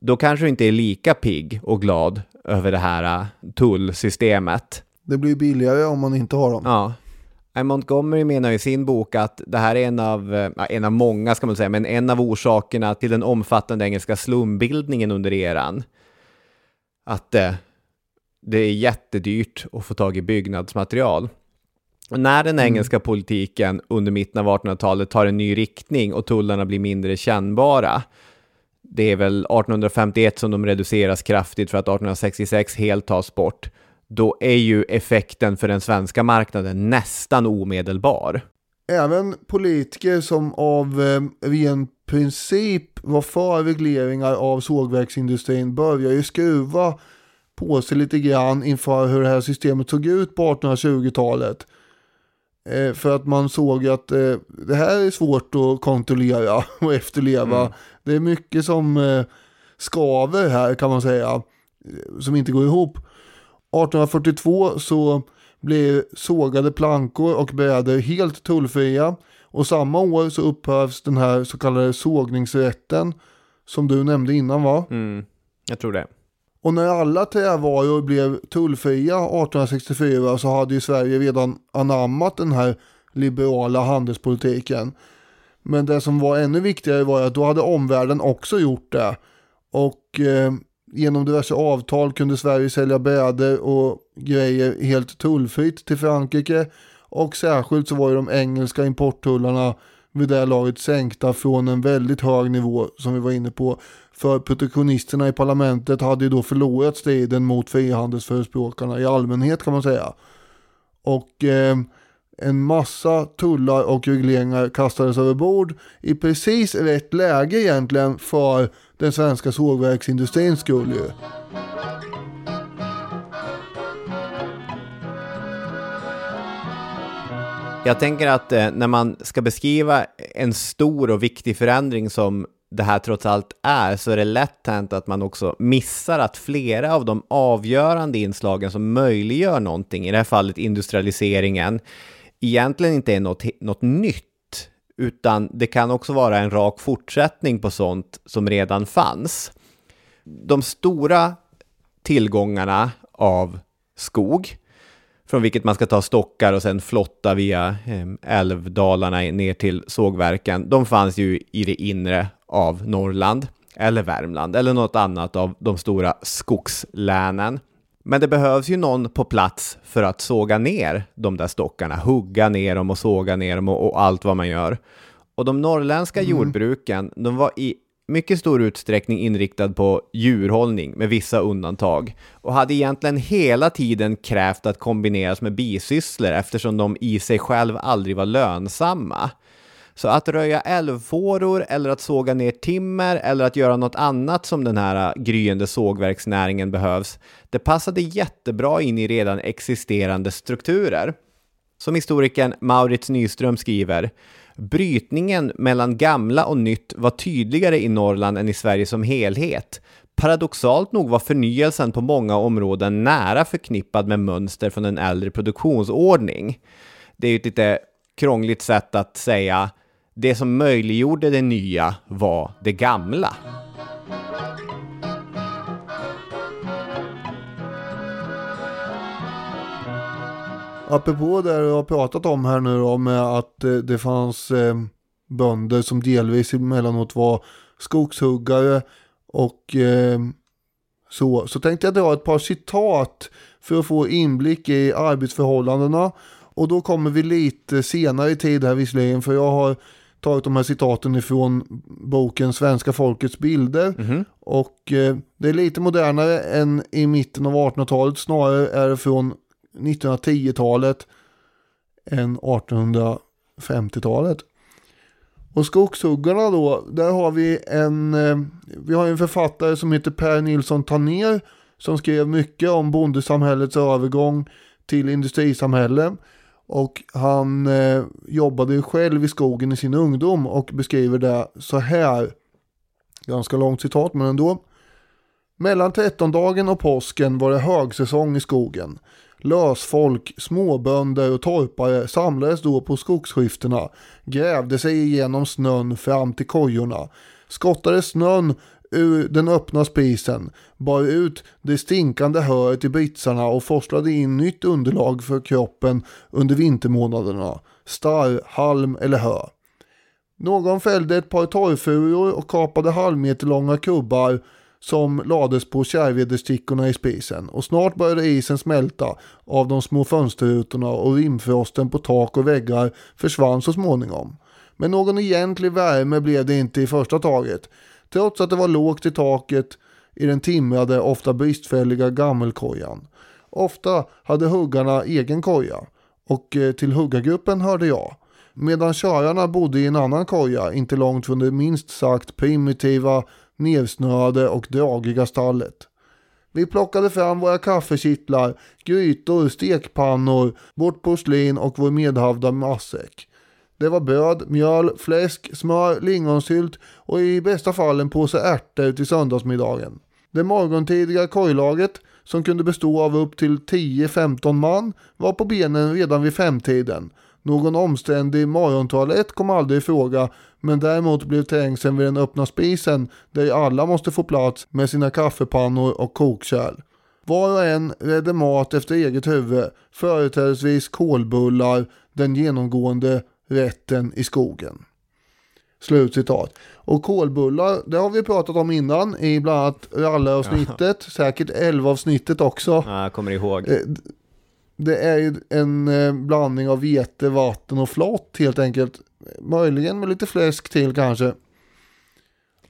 då kanske du inte är lika pigg och glad över det här äh, tullsystemet. Det blir billigare om man inte har dem. Ja. Nej, Montgomery menar i sin bok att det här är en av, eh, en av många ska man säga, men en av orsakerna till den omfattande engelska slumbildningen under eran. Att eh, det är jättedyrt att få tag i byggnadsmaterial. Och när den engelska politiken under mitten av 1800-talet tar en ny riktning och tullarna blir mindre kännbara, det är väl 1851 som de reduceras kraftigt för att 1866 helt tas bort, då är ju effekten för den svenska marknaden nästan omedelbar. Även politiker som av eh, ren princip var för regleringar av sågverksindustrin börjar ju skruva på sig lite grann inför hur det här systemet såg ut på 1820-talet. Eh, för att man såg att eh, det här är svårt att kontrollera och efterleva. Mm. Det är mycket som eh, skaver här kan man säga, som inte går ihop. 1842 så blev sågade plankor och brädor helt tullfria. Och samma år så upphävs den här så kallade sågningsrätten som du nämnde innan va? Mm, jag tror det. Och när alla trävaror blev tullfria 1864 så hade ju Sverige redan anammat den här liberala handelspolitiken. Men det som var ännu viktigare var att då hade omvärlden också gjort det. Och eh, genom diverse avtal kunde Sverige sälja bäder och grejer helt tullfritt till Frankrike. Och särskilt så var ju de engelska importtullarna vid det här laget sänkta från en väldigt hög nivå som vi var inne på. För protektionisterna i parlamentet hade ju då förlorat striden mot frihandelsförespråkarna i allmänhet kan man säga. Och eh, en massa tullar och regleringar kastades över bord i precis rätt läge egentligen för den svenska sågverksindustrins skull ju. Jag tänker att eh, när man ska beskriva en stor och viktig förändring som det här trots allt är, så är det lätt hänt att man också missar att flera av de avgörande inslagen som möjliggör någonting, i det här fallet industrialiseringen, egentligen inte är något, något nytt, utan det kan också vara en rak fortsättning på sånt som redan fanns. De stora tillgångarna av skog, från vilket man ska ta stockar och sen flotta via ehm, älvdalarna ner till sågverken, de fanns ju i det inre av Norrland eller Värmland eller något annat av de stora skogslänen. Men det behövs ju någon på plats för att såga ner de där stockarna, hugga ner dem och såga ner dem och, och allt vad man gör. Och de norrländska jordbruken, de var i mycket stor utsträckning inriktad på djurhållning med vissa undantag och hade egentligen hela tiden krävt att kombineras med bisysslor eftersom de i sig själv aldrig var lönsamma. Så att röja älvfåror eller att såga ner timmer eller att göra något annat som den här äh, gryende sågverksnäringen behövs, det passade jättebra in i redan existerande strukturer. Som historikern Maurits Nyström skriver, brytningen mellan gamla och nytt var tydligare i Norrland än i Sverige som helhet. Paradoxalt nog var förnyelsen på många områden nära förknippad med mönster från en äldre produktionsordning. Det är ju ett lite krångligt sätt att säga det som möjliggjorde det nya var det gamla. Apropå det du har pratat om här nu då med att eh, det fanns eh, bönder som delvis emellanåt var skogshuggare och eh, så, så tänkte jag dra ett par citat för att få inblick i arbetsförhållandena. Och då kommer vi lite senare i tid här visserligen, för jag har tagit de här citaten ifrån boken Svenska folkets bilder. Mhm. Och eh, det är lite modernare än i mitten av 1800-talet, snarare är det från 1910-talet än 1850-talet. Och skogshuggarna då, där har vi en, eh, vi har en författare som heter Per Nilsson Taner som skrev mycket om bondesamhällets övergång till industrisamhälle. Och han eh, jobbade ju själv i skogen i sin ungdom och beskriver det så här. Ganska långt citat men ändå. Mellan trettondagen och påsken var det högsäsong i skogen. Lösfolk, småbönder och torpare samlades då på skogsskiftena, grävde sig igenom snön fram till kojorna, skottade snön ur den öppna spisen, bar ut det stinkande höret i britsarna och forslade in nytt underlag för kroppen under vintermånaderna, starr, halm eller hö. Någon fällde ett par torrfuror och kapade halvmeterlånga kubbar som lades på kärrvederstickorna i spisen och snart började isen smälta av de små fönsterrutorna och rimfrosten på tak och väggar försvann så småningom. Men någon egentlig värme blev det inte i första taget, trots att det var lågt i taket i den timrade, ofta bristfälliga gammelkojan. Ofta hade huggarna egen koja och eh, till huggargruppen hörde jag. Medan körarna bodde i en annan koja inte långt från det minst sagt primitiva, nedsnöade och dragiga stallet. Vi plockade fram våra kaffekittlar, grytor, stekpannor, vårt porslin och vår medhavda matsäck. Det var bröd, mjöl, fläsk, smör, lingonsylt och i bästa fall en påse ärtor till söndagsmiddagen. Det morgontidiga kojlaget, som kunde bestå av upp till 10-15 man, var på benen redan vid femtiden. Någon omständig morgontoalett kom aldrig i fråga, men däremot blev trängseln vid den öppna spisen där alla måste få plats med sina kaffepannor och kokkärl. Var och en redde mat efter eget huvud, företrädesvis kolbullar, den genomgående rätten i skogen. Slutcitat. Och kolbullar, det har vi pratat om innan i bland annat rallavsnittet, säkert 11 avsnittet också. Ja, jag kommer ihåg. Eh, Det är ju en eh, blandning av vete, vatten och flott helt enkelt. Möjligen med lite fläsk till kanske.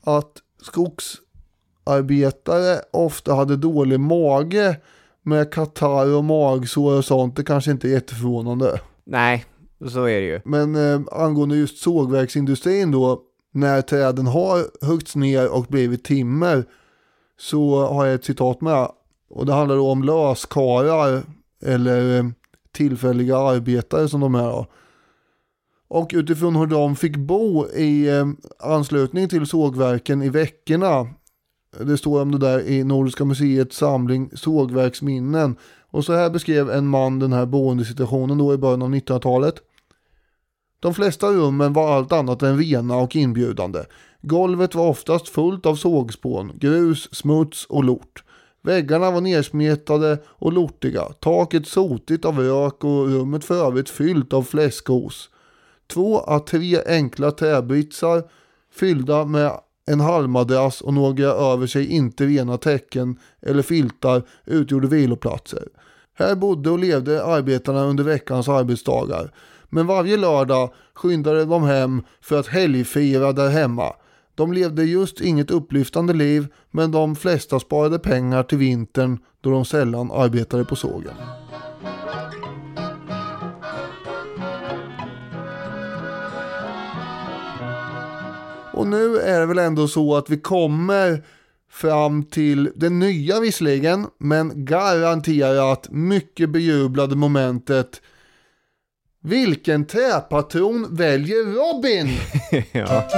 Att skogsarbetare ofta hade dålig mage med katarr och magsår och sånt. Det kanske inte är jätteförvånande. Nej, så är det ju. Men eh, angående just sågverksindustrin då, när träden har huggits ner och blivit timmer, så har jag ett citat med. Och det handlar då om löskarar, eller eh, tillfälliga arbetare som de är då. Och utifrån hur de fick bo i eh, anslutning till sågverken i veckorna. Det står om det där i Nordiska museets samling sågverksminnen. Och så här beskrev en man den här boendesituationen då i början av 1900-talet. De flesta rummen var allt annat än rena och inbjudande. Golvet var oftast fullt av sågspån, grus, smuts och lort. Väggarna var nersmetade och lortiga, taket sotigt av rök och rummet för övrigt fyllt av fläskos. Två av tre enkla träbritsar fyllda med en halmmadrass och några över sig inte rena täcken eller filtar utgjorde viloplatser. Här bodde och levde arbetarna under veckans arbetsdagar. Men varje lördag skyndade de hem för att helgfira där hemma. De levde just inget upplyftande liv men de flesta sparade pengar till vintern då de sällan arbetade på sågen. Och nu är det väl ändå så att vi kommer fram till det nya visserligen, men garanterat mycket bejublade momentet. Vilken träpatron väljer Robin? ja.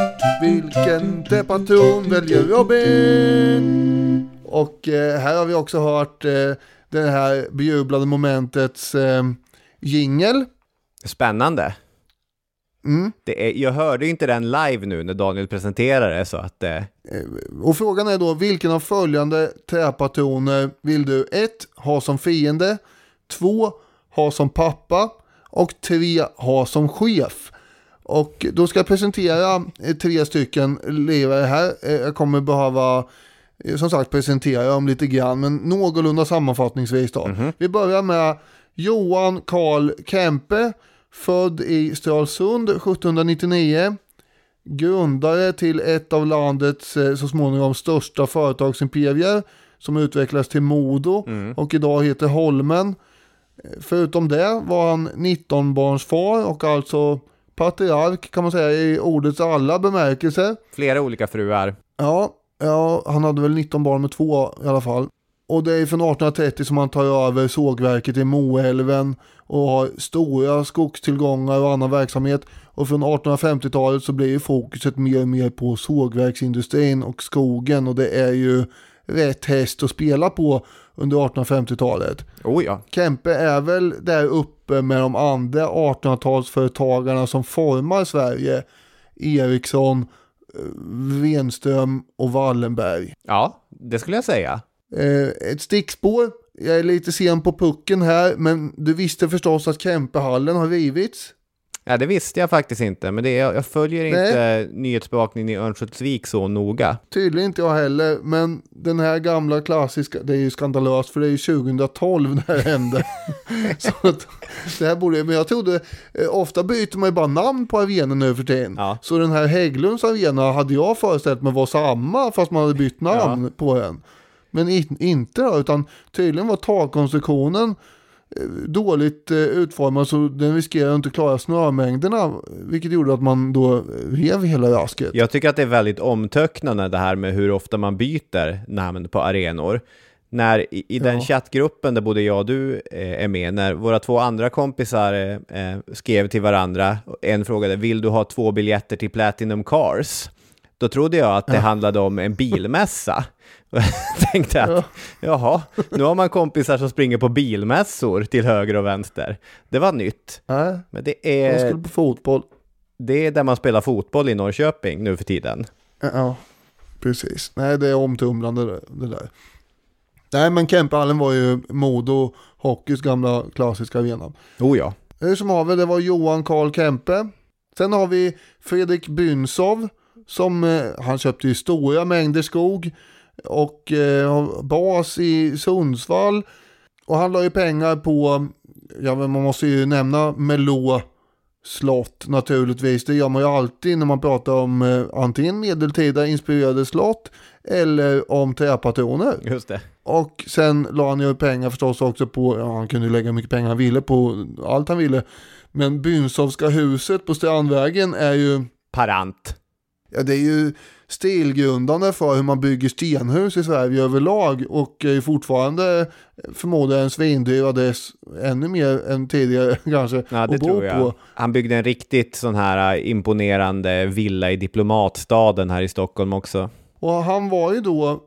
Vilken träpatron väljer Robin? Och eh, här har vi också hört eh, det här bejublade momentets eh, jingel. Spännande. Mm. Det är, jag hörde inte den live nu när Daniel presenterade det så att... Eh, Och frågan är då vilken av följande träpatroner vill du 1. ha som fiende, 2. ha som pappa och 3. ha som chef. Och då ska jag presentera eh, tre stycken levare här. Eh, Jag kommer behöva eh, som sagt presentera dem lite grann men någorlunda sammanfattningsvis då. Vi börjar med Johan Karl Kempe, född i Stralsund 1799 grundare till ett av landets så småningom största företagsimperier som utvecklades till Modo och idag heter Holmen. Förutom det var han 19-barnsfar och alltså patriark kan man säga i ordets alla bemärkelser. flera olika fruar. Ja, ja, han hade väl 19 barn med två i alla fall. Och det är från 1830 som han tar över sågverket i Moälven och har stora skogstillgångar och annan verksamhet. Och från 1850-talet så blir ju fokuset mer och mer på sågverksindustrin och skogen och det är ju rätt häst att spela på under 1850-talet. Oh ja. Kempe är väl där uppe med de andra 1800-talsföretagarna som formar Sverige. Eriksson, eh, Wenström och Wallenberg. Ja, det skulle jag säga. Eh, ett stickspår. Jag är lite sen på pucken här, men du visste förstås att Kempehallen har rivits. Ja, det visste jag faktiskt inte, men det är, jag följer Nej. inte nyhetsbevakningen i Örnsköldsvik så noga. Tydligen inte jag heller, men den här gamla klassiska, det är ju skandalöst för det är ju 2012 det här hände. så att, det här borde, men jag trodde, eh, ofta byter man ju bara namn på arenor nu för tiden. Ja. Så den här Hägglunds arena hade jag föreställt mig var samma fast man hade bytt namn på den. Men in, inte då, utan tydligen var takkonstruktionen dåligt eh, utformad så den riskerar inte att klara snömängderna. Vilket gjorde att man då eh, rev hela rasket. Jag tycker att det är väldigt omtöcknande det här med hur ofta man byter namn på arenor. När i, i den Ja. chattgruppen där både jag och du eh, är med, när våra två andra kompisar eh, eh, skrev till varandra, en frågade vill du ha två biljetter till Platinum Cars? Då trodde jag att det handlade om en bilmässa. Jag tänkte att, jaha, nu har man kompisar som springer på bilmässor till höger och vänster. Det var nytt. Nej, Men det de är, skulle på fotboll. det är där man spelar fotboll i Norrköping nu för tiden. Ja, precis. Nej, det är omtumlande det, där. Nej, men Kempehallen var ju Modo Hockeys gamla klassiska arena. Oh ja. Hur som haver, det var Johan Karl Kempe. Sen har vi Fredrik Bünsov som eh, han köpte ju stora mängder skog och eh, bas i Sundsvall. Och han la ju pengar på, ja men man måste ju nämna Melå slott naturligtvis. Det gör man ju alltid när man pratar om eh, antingen medeltida inspirerade slott eller om träpatroner. Just det. Och sen la han ju pengar förstås också på, ja han kunde ju lägga mycket pengar han ville på allt han ville. Men Bynsovska huset på Strandvägen är ju, Parant. ja det är ju stilgrundande för hur man bygger stenhus i Sverige överlag och är fortfarande förmodar en svindyr adress ännu mer än tidigare kanske Ja, det att bo tror jag. på. Han byggde en riktigt sån här äh, imponerande villa i diplomatstaden här i Stockholm också. Och han var ju då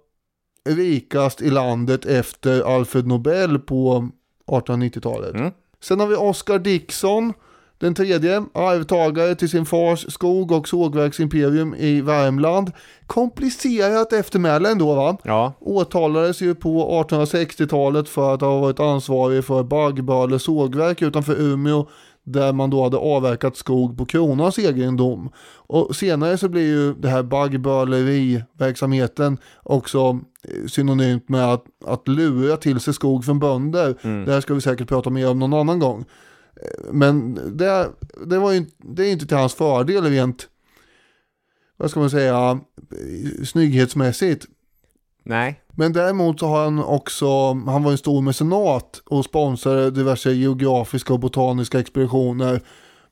rikast i landet efter Alfred Nobel på 1890-talet. Mm. Sen har vi Oscar Dixon, den tredje, arvtagare till sin fars skog och sågverksimperium i Värmland. Komplicerat eftermäle ändå va? Ja, Åtalades ju på 1860-talet för att ha varit ansvarig för Baggböle sågverk utanför Umeå där man då hade avverkat skog på kronans egendom. Och senare så blir ju det här baggböleri-verksamheten också eh, synonymt med att, att lura till sig skog från bönder. Det här ska vi säkert prata mer om någon annan gång. Men det, det, var ju, det är inte till hans fördel rent, vad ska man säga, snygghetsmässigt. nej. Men däremot så har han också, han var en stor mecenat och sponsrade diverse geografiska och botaniska expeditioner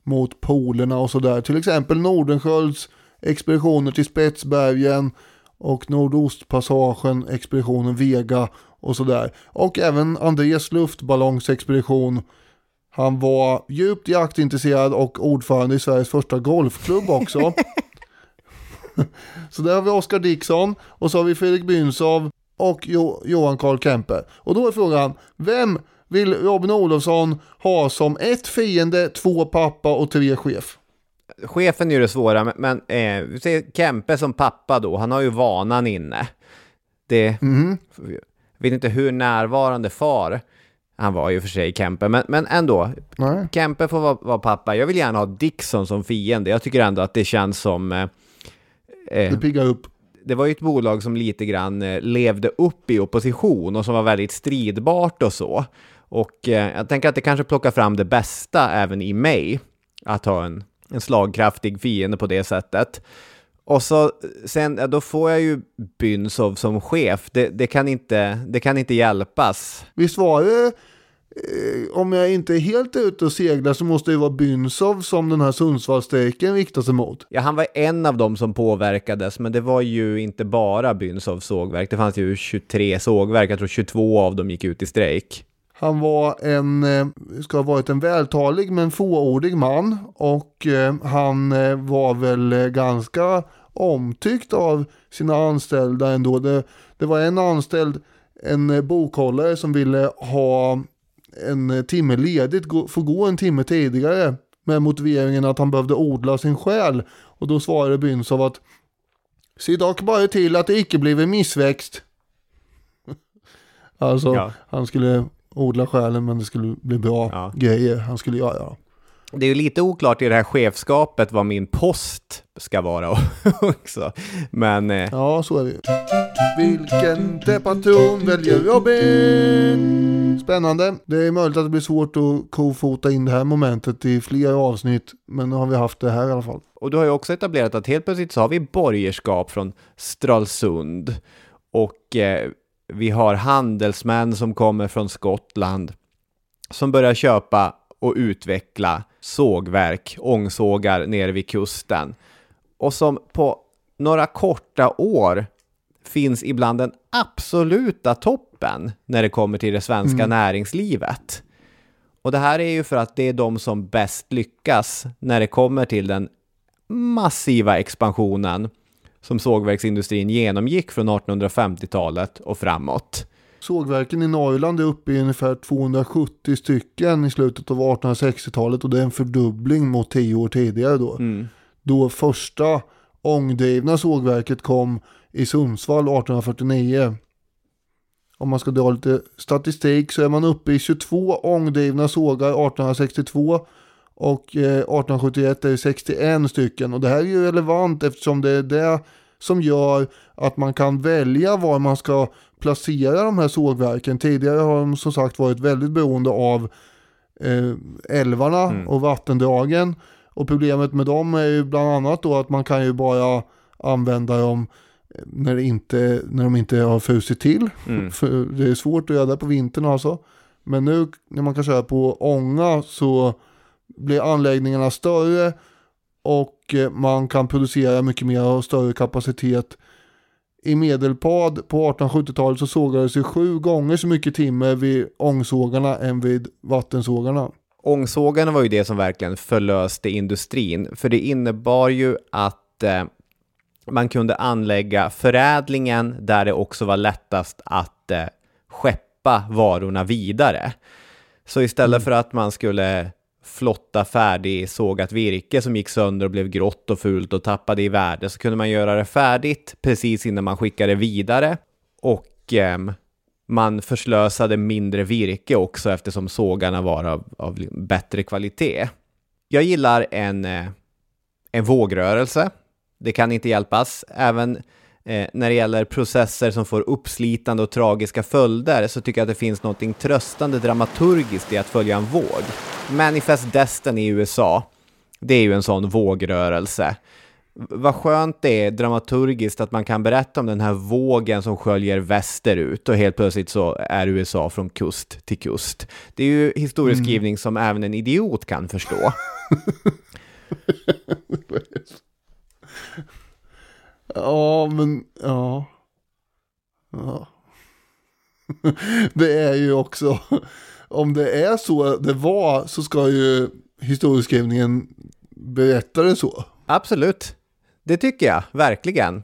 mot polerna och sådär. Till exempel Nordenskölds expeditioner till Spetsbergen och Nordostpassagen, expeditionen Vega och sådär. Och även Andres luftballongsexpedition. Han var djupt jaktintresserad och ordförande i Sveriges första golfklubb också. så där har vi Oskar Dixon och så har vi Fredrik Bünsov och jo Johan Karl Kempe. Och då är frågan, vem vill Robin Olofsson ha som ett fiende, två pappa och tre chef? Chefen är ju det svåra, men, eh, vi ser Kempe som pappa då, han har ju vanan inne. Det, Mm. vet inte hur närvarande far han var ju för sig Kempe, men, men ändå. Nej. Kempe får vara, vara pappa. Jag vill gärna ha Dixon som fiende. Jag tycker ändå att det känns som... Eh, eh, Det piggar upp. det var ju ett bolag som lite grann eh, levde upp i opposition och som var väldigt stridbart och så. Och eh, jag tänker att det kanske plockar fram det bästa även i mig, att ha en, en slagkraftig fiende på det sättet. Och så sen, ja, då får jag ju Bynsov som chef. Det, det, kan inte, det kan inte hjälpas. Visst var det, eh, om jag inte är helt ute och seglar så måste det vara Bynsov som den här Sundsvallsstrejken riktar sig mot. Ja, han var en av dem som påverkades, men det var ju inte bara Bynsovs sågverk. Det fanns ju 23 sågverk, jag tror 22 av dem gick ut i strejk. Han var en, eh, ska ha varit en vältalig men fåordig man och eh, han eh, var väl ganska omtyckt av sina anställda ändå. Det, det var en anställd, en bokhållare som ville ha en timme ledigt, få gå en timme tidigare med motiveringen att han behövde odla sin själ. Och då svarade Bynsov att Se dock bara till att det icke blir en missväxt. alltså, Ja. han skulle odla själen men det skulle bli bra Ja. grejer han skulle göra. Det är ju lite oklart i det här chefskapet vad min post ska vara också. Men eh, Ja, så är det. Vilken debatton väljer Robin? Spännande. Det är möjligt att det blir svårt att kofota in det här momentet i fler avsnitt. Men nu har vi haft det här i alla fall. Och du har ju också etablerat att helt plötsligt så har vi borgerskap från Stralsund. Och eh, vi har handelsmän som kommer från Skottland. Som börjar köpa och utveckla sågverk, ångsågar nere vid kusten. Och som på några korta år finns ibland den absoluta toppen när det kommer till det svenska näringslivet. Och det här är ju för att det är de som bäst lyckas när det kommer till den massiva expansionen som sågverksindustrin genomgick från 1850-talet och framåt. Sågverken i Norrland är uppe i ungefär 270 stycken i slutet av 1860-talet och det är en fördubbling mot tio år tidigare då. Då första ångdrivna sågverket kom i Sundsvall 1849. Om man ska dra lite statistik så är man uppe i 22 ångdrivna sågar 1862 och eh, 1871 är det 61 stycken och det här är ju relevant eftersom det är det som gör att man kan välja var man ska placera de här sågverken. Tidigare har de som sagt varit väldigt beroende av eh, älvarna och vattendragen. Och problemet med dem är ju bland annat då att man kan ju bara använda dem när, det inte, när de inte har frusit till. För det är svårt att göra det på vintern alltså. Men nu när man kan köra på ånga så blir anläggningarna större och eh, man kan producera mycket mer och större kapacitet. I Medelpad på 1870-talet så sågades det sju gånger så mycket timmer vid ångsågarna än vid vattensågarna. Ångsågarna var ju det som verkligen förlöste industrin, för det innebar ju att eh, man kunde anlägga förädlingen där det också var lättast att eh, skeppa varorna vidare. Så istället för att man skulle flotta färdig sågat virke som gick sönder och blev grått och fult och tappade i värde så kunde man göra det färdigt precis innan man skickade det vidare. Och eh, man förslösade mindre virke också eftersom sågarna var av, av bättre kvalitet. Jag gillar en, eh, en vågrörelse. Det kan inte hjälpas. Även eh, när det gäller processer som får uppslitande och tragiska följder så tycker jag att det finns något tröstande dramaturgiskt i att följa en våg. Manifest Destiny i USA, det är ju en sån vågrörelse. Vad skönt det är dramaturgiskt att man kan berätta om den här vågen som sköljer västerut och helt plötsligt så är USA från kust till kust. Det är ju historieskrivning som även en idiot kan förstå. Ja, men ja. ja. det är ju också, om det är så det var så ska ju historieskrivningen berätta det så. Absolut. Det tycker jag, verkligen.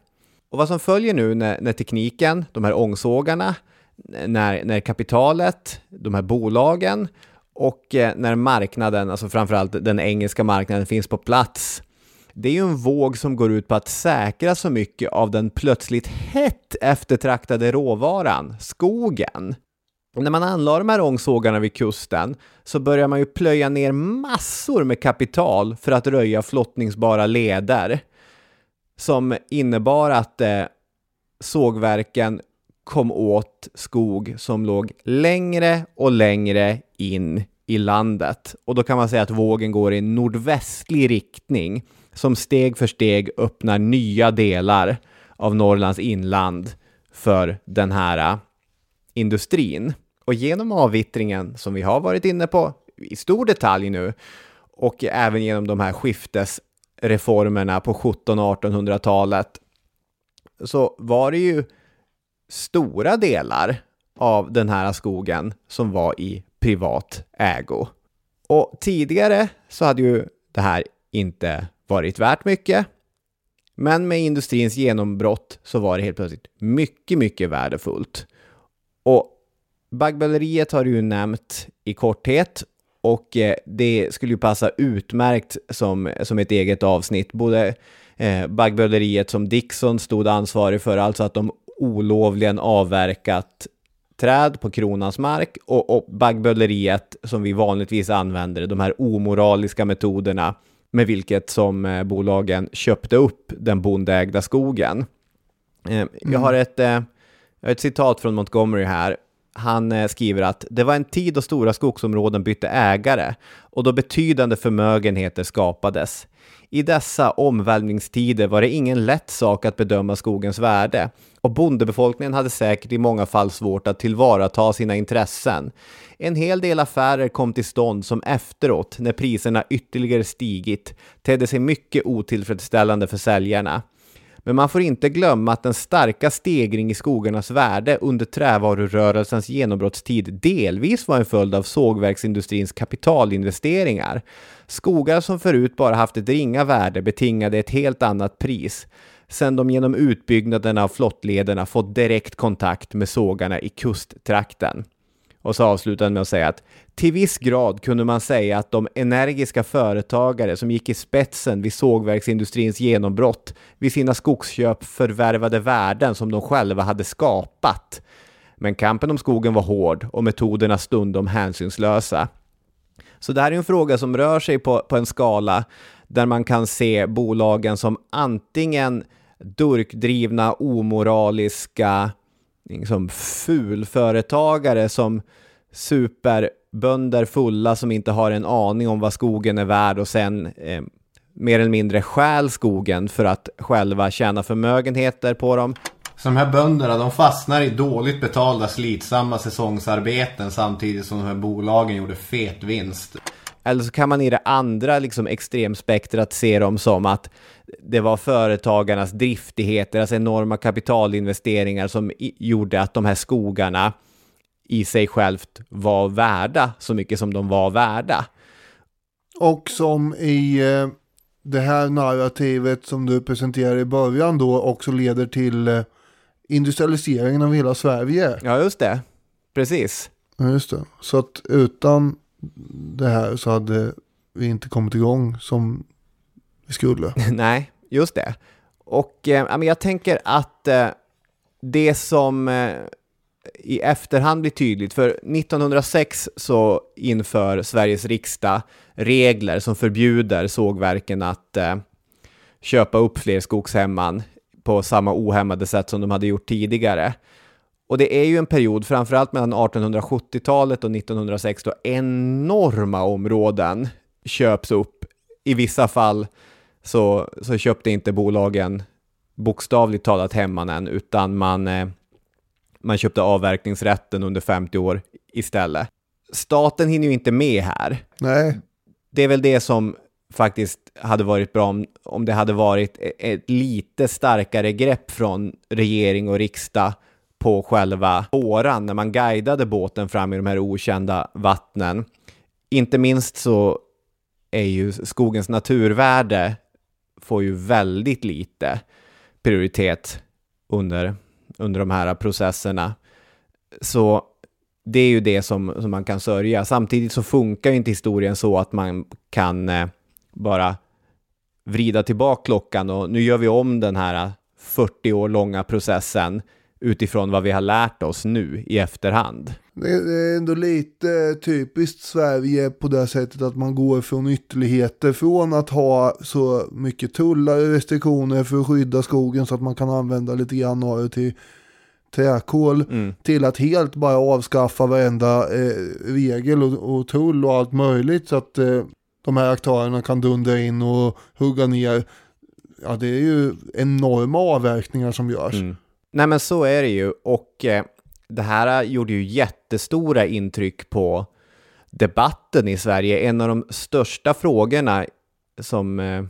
Och vad som följer nu när, när tekniken, de här ångsågarna, när, när kapitalet, de här bolagen och eh, när marknaden, alltså framförallt den engelska marknaden, finns på plats. Det är ju en våg som går ut på att säkra så mycket av den plötsligt hett eftertraktade råvaran, skogen. När man anlade de här ångsågarna vid kusten så började man ju plöja ner massor med kapital för att röja flottningsbara leder som innebar att eh, sågverken kom åt skog som låg längre och längre in i landet. Och då kan man säga att vågen går i nordvästlig riktning som steg för steg öppnar nya delar av Norrlands inland för den här eh, industrin. Och genom avvittringen som vi har varit inne på i stor detalj nu och även genom de här skiftesreformerna på 1700-1800-talet så var det ju stora delar av den här skogen som var i privat ägo. Och tidigare så hade ju det här inte varit värt mycket. Men med industrins genombrott så var det helt plötsligt mycket, mycket värdefullt. Och baggböleriet har du ju nämnt i korthet och eh, det skulle ju passa utmärkt som, som ett eget avsnitt. Både eh, baggböleriet som Dixon stod ansvarig för, alltså att de olovligen avverkat träd på kronans mark och, och baggböleriet som vi vanligtvis använder, de här omoraliska metoderna med vilket som eh, bolagen köpte upp den bondeägda skogen. Eh, jag har ett, ett citat från Montgomery här. Han eh, skriver att det var en tid då stora skogsområden bytte ägare och då betydande förmögenheter skapades. I dessa omvälvningstider var det ingen lätt sak att bedöma skogens värde och bondebefolkningen hade säkert i många fall svårt att tillvarata sina intressen. En hel del affärer kom till stånd som efteråt, när priserna ytterligare stigit, tedde sig mycket otillfredsställande för säljarna. Men man får inte glömma att den starka stegring i skogarnas värde under trävarurörelsens genombrottstid delvis var en följd av sågverksindustrins kapitalinvesteringar. Skogar som förut bara haft ett ringa värde betingade ett helt annat pris sedan de genom utbyggnaden av flottlederna fått direkt kontakt med sågarna i kusttrakten. Och så avslutar han med att säga att till viss grad kunde man säga att de energiska företagare som gick i spetsen vid sågverksindustrins genombrott vid sina skogsköp förvärvade värden som de själva hade skapat. Men kampen om skogen var hård och metoderna stundom hänsynslösa. Så det här är en fråga som rör sig på, på en skala där man kan se bolagen som antingen durkdrivna, omoraliska, liksom fulföretagare som superbönder fulla som inte har en aning om vad skogen är värd och sen eh, mer eller mindre stjäl skogen för att själva tjäna förmögenheter på dem. Så de här bönderna de fastnar i dåligt betalda slitsamma säsongsarbeten samtidigt som de här bolagen gjorde fet vinst. Eller så kan man i det andra liksom extremspektrat se dem som att det var företagarnas driftighet, deras enorma kapitalinvesteringar som gjorde att de här skogarna i sig självt var värda så mycket som de var värda. Och som i eh, det här narrativet som du presenterade i början då också leder till eh, industrialiseringen av hela Sverige. Ja, just det. Precis. Ja, just det. Så att utan det här så hade vi inte kommit igång som vi skulle. Nej, just det. Och eh, jag tänker att eh, det som eh, i efterhand blir tydligt, för 1906 så inför Sveriges riksdag regler som förbjuder sågverken att eh, köpa upp fler skogshemman på samma ohämmade sätt som de hade gjort tidigare. Och det är ju en period, framförallt mellan 1870-talet och 1906, då enorma områden köps upp. I vissa fall så, så köpte inte bolagen bokstavligt talat hemmanen, utan man, eh, man köpte avverkningsrätten under 50 år istället. Staten hinner ju inte med här. Nej. Det är väl det som faktiskt hade varit bra om, om det hade varit e- ett lite starkare grepp från regering och riksdag på själva åran när man guidade båten fram i de här okända vattnen. Inte minst så är ju skogens naturvärde får ju väldigt lite prioritet under, under de här processerna. Så det är ju det som, som man kan sörja. Samtidigt så funkar ju inte historien så att man kan eh, bara vrida tillbaka klockan och nu gör vi om den här 40 år långa processen utifrån vad vi har lärt oss nu i efterhand. Det är ändå lite typiskt Sverige på det sättet att man går från ytterligheter. Från att ha så mycket tullar och restriktioner för att skydda skogen så att man kan använda lite grann av det till träkol. Mm. Till att helt bara avskaffa varenda eh, regel och, och tull och allt möjligt. Så att eh, de här aktörerna kan dundra in och hugga ner. Ja, det är ju enorma avverkningar som görs. Mm. Nej, men så är det ju. Och eh, det här gjorde ju jättestora intryck på debatten i Sverige. En av de största frågorna som eh,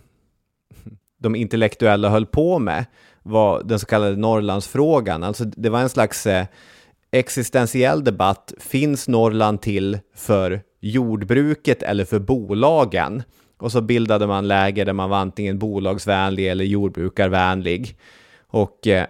de intellektuella höll på med var den så kallade Norrlandsfrågan. Alltså det var en slags eh, existentiell debatt. Finns Norrland till för jordbruket eller för bolagen? Och så bildade man läger där man var antingen bolagsvänlig eller jordbrukarvänlig. Och eh,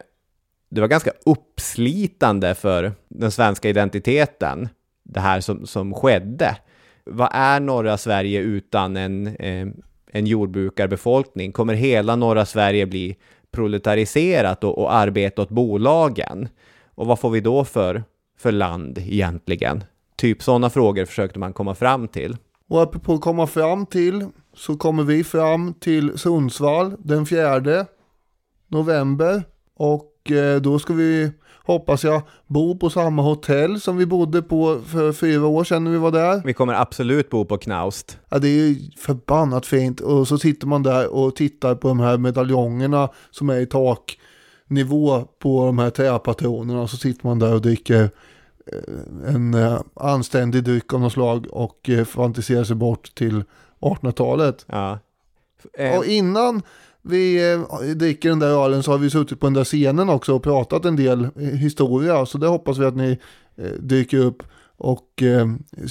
det var ganska uppslitande för den svenska identiteten, det här som, som skedde. Vad är norra Sverige utan en, eh, en jordbrukarbefolkning? Kommer hela norra Sverige bli proletariserat och, och arbeta åt bolagen? Och vad får vi då för, för land egentligen? Typ sådana frågor försökte man komma fram till. Och apropå att komma fram till så kommer vi fram till Sundsvall den 4 november. Och då ska vi, hoppas jag, bo på samma hotell som vi bodde på för fyra år sedan när vi var där. Vi kommer absolut bo på Knaust. Ja, det är ju förbannat fint. Och så sitter man där och tittar på de här medaljongerna som är i taknivå på de här träpatronerna. Och så sitter man där och dricker Eh, en eh, anständig dryck av något slag och eh, fantiserar sig bort till 1800-talet. Ja. Och innan vi dricker den där ölen så har vi suttit på den där scenen också och pratat en del historia. Så det hoppas vi att ni dyker upp och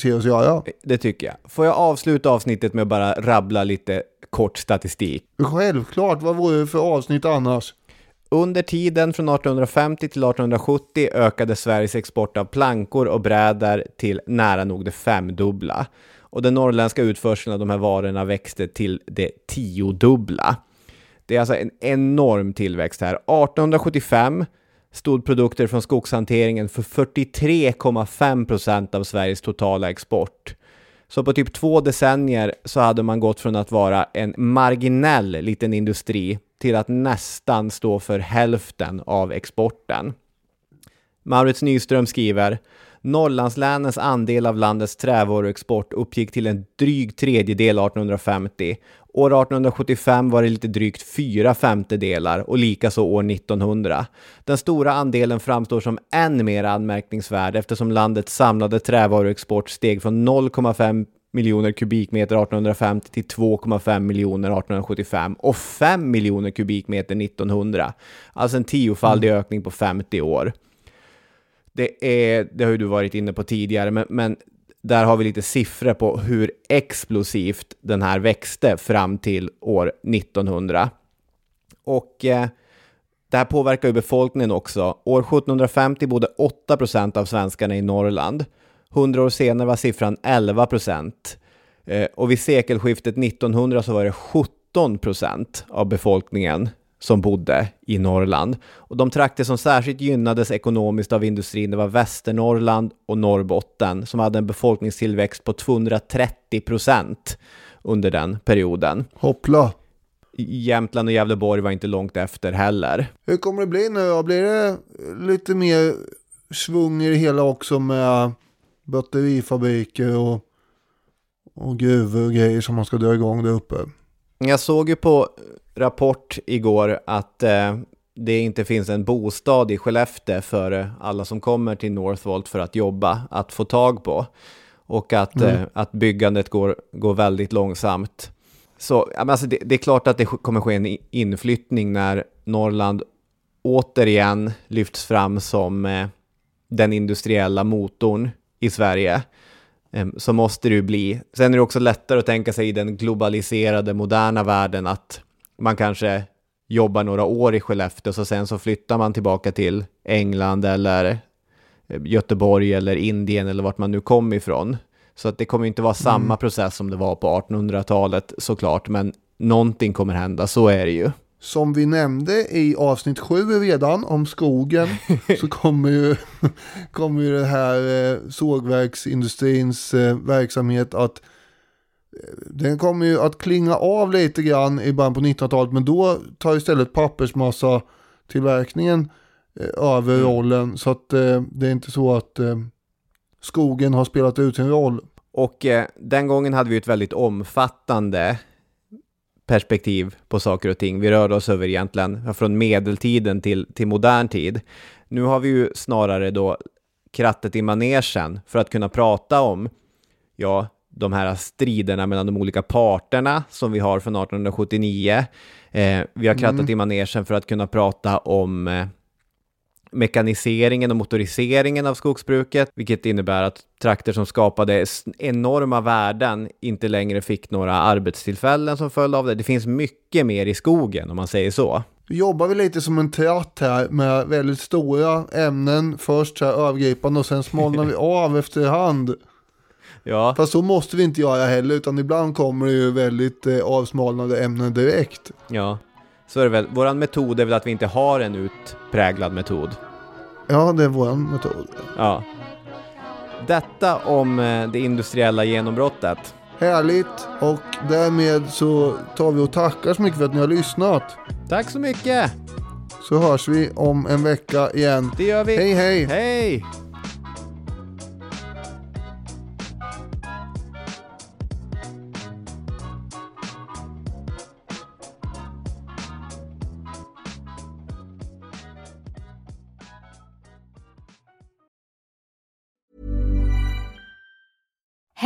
ser oss göra. Det tycker jag. Får jag avsluta avsnittet med att bara rabbla lite kort statistik? Självklart, vad vore det för avsnitt annars? Under tiden från 1850 till 1870 ökade Sveriges export av plankor och brädor till nära nog det femdubbla. Och den norrländska utförseln av de här varorna växte till det tiodubbla. Det är alltså en enorm tillväxt här. 1875 stod produkter från skogshanteringen för 43,5 procent av Sveriges totala export. Så på typ två decennier så hade man gått från att vara en marginell liten industri till att nästan stå för hälften av exporten. Maurits Nyström skriver Norrlandslänens andel av landets trävaruexport uppgick till en dryg tredjedel 1850. År 1875 var det lite drygt fyra femtedelar och likaså år 1900. Den stora andelen framstår som än mer anmärkningsvärd eftersom landets samlade trävaruexport steg från 0,5 miljoner kubikmeter 1850 till 2,5 miljoner 1875 och 5 miljoner kubikmeter 1900. Alltså en tiofaldig mm. ökning på 50 år. Det, är, det har ju du varit inne på tidigare, men, men där har vi lite siffror på hur explosivt den här växte fram till år 1900. Och eh, det här påverkar ju befolkningen också. År 1750 bodde 8 procent av svenskarna i Norrland. 100 år senare var siffran 11 procent. Eh, och vid sekelskiftet 1900 så var det 17 procent av befolkningen som bodde i Norrland. Och de trakter som särskilt gynnades ekonomiskt av industrin det var Västernorrland och Norrbotten som hade en befolkningstillväxt på 230 procent under den perioden. Hoppla! Jämtland och Gävleborg var inte långt efter heller. Hur kommer det bli nu då? Blir det lite mer svung i det hela också med batterifabriker och, och gruvor och grejer som man ska dra igång där uppe. Jag såg ju på Rapport igår att eh, det inte finns en bostad i Skellefteå för alla som kommer till Northvolt för att jobba att få tag på. Och att, mm. eh, att byggandet går, går väldigt långsamt. Så alltså det, det, är klart att det kommer ske en inflyttning när Norrland återigen lyfts fram som eh, den industriella motorn i Sverige. Eh, så måste det ju bli. Sen är det också lättare att tänka sig i den globaliserade moderna världen att man kanske jobbar några år i Skellefteå och sen så flyttar man tillbaka till England eller eh, Göteborg eller Indien eller vart man nu kom ifrån. Så att det kommer inte vara samma mm. process som det var på 1800-talet såklart, men någonting kommer hända, så är det ju. Som vi nämnde i avsnitt sju redan om skogen så kommer ju, kommer ju det här eh, sågverksindustrins eh, verksamhet att den kommer ju att klinga av lite grann i början på 1900-talet men då tar istället pappersmassa tillverkningen eh, över mm. rollen så att eh, det är inte så att eh, skogen har spelat ut sin roll. Och eh, den gången hade vi ett väldigt omfattande perspektiv på saker och ting. Vi rörde oss över egentligen från medeltiden till, till modern tid. Nu har vi ju snarare då krattet i manegen för att kunna prata om ja, de här striderna mellan de olika parterna som vi har från 1879. Eh, vi har krattat mm. i manegen för att kunna prata om eh, mekaniseringen och motoriseringen av skogsbruket, vilket innebär att trakter som skapade enorma värden inte längre fick några arbetstillfällen som följd av det. Det finns mycket mer i skogen om man säger så. Vi jobbar vi lite som en tratt här med väldigt stora ämnen först så här övergripande och sen smalnar vi av efterhand. Ja. Fast så måste vi inte göra heller, utan ibland kommer det ju väldigt eh, avsmalnade ämnen direkt. Ja, så är det väl. Våran metod är väl att vi inte har en utpräglad metod. Ja, det är våran metod. Ja. Detta om eh, det industriella genombrottet. Härligt och därmed så tar vi och tackar så mycket för att ni har lyssnat. Tack så mycket! Så hörs vi om en vecka igen. Det gör vi. Hej hej! Hej!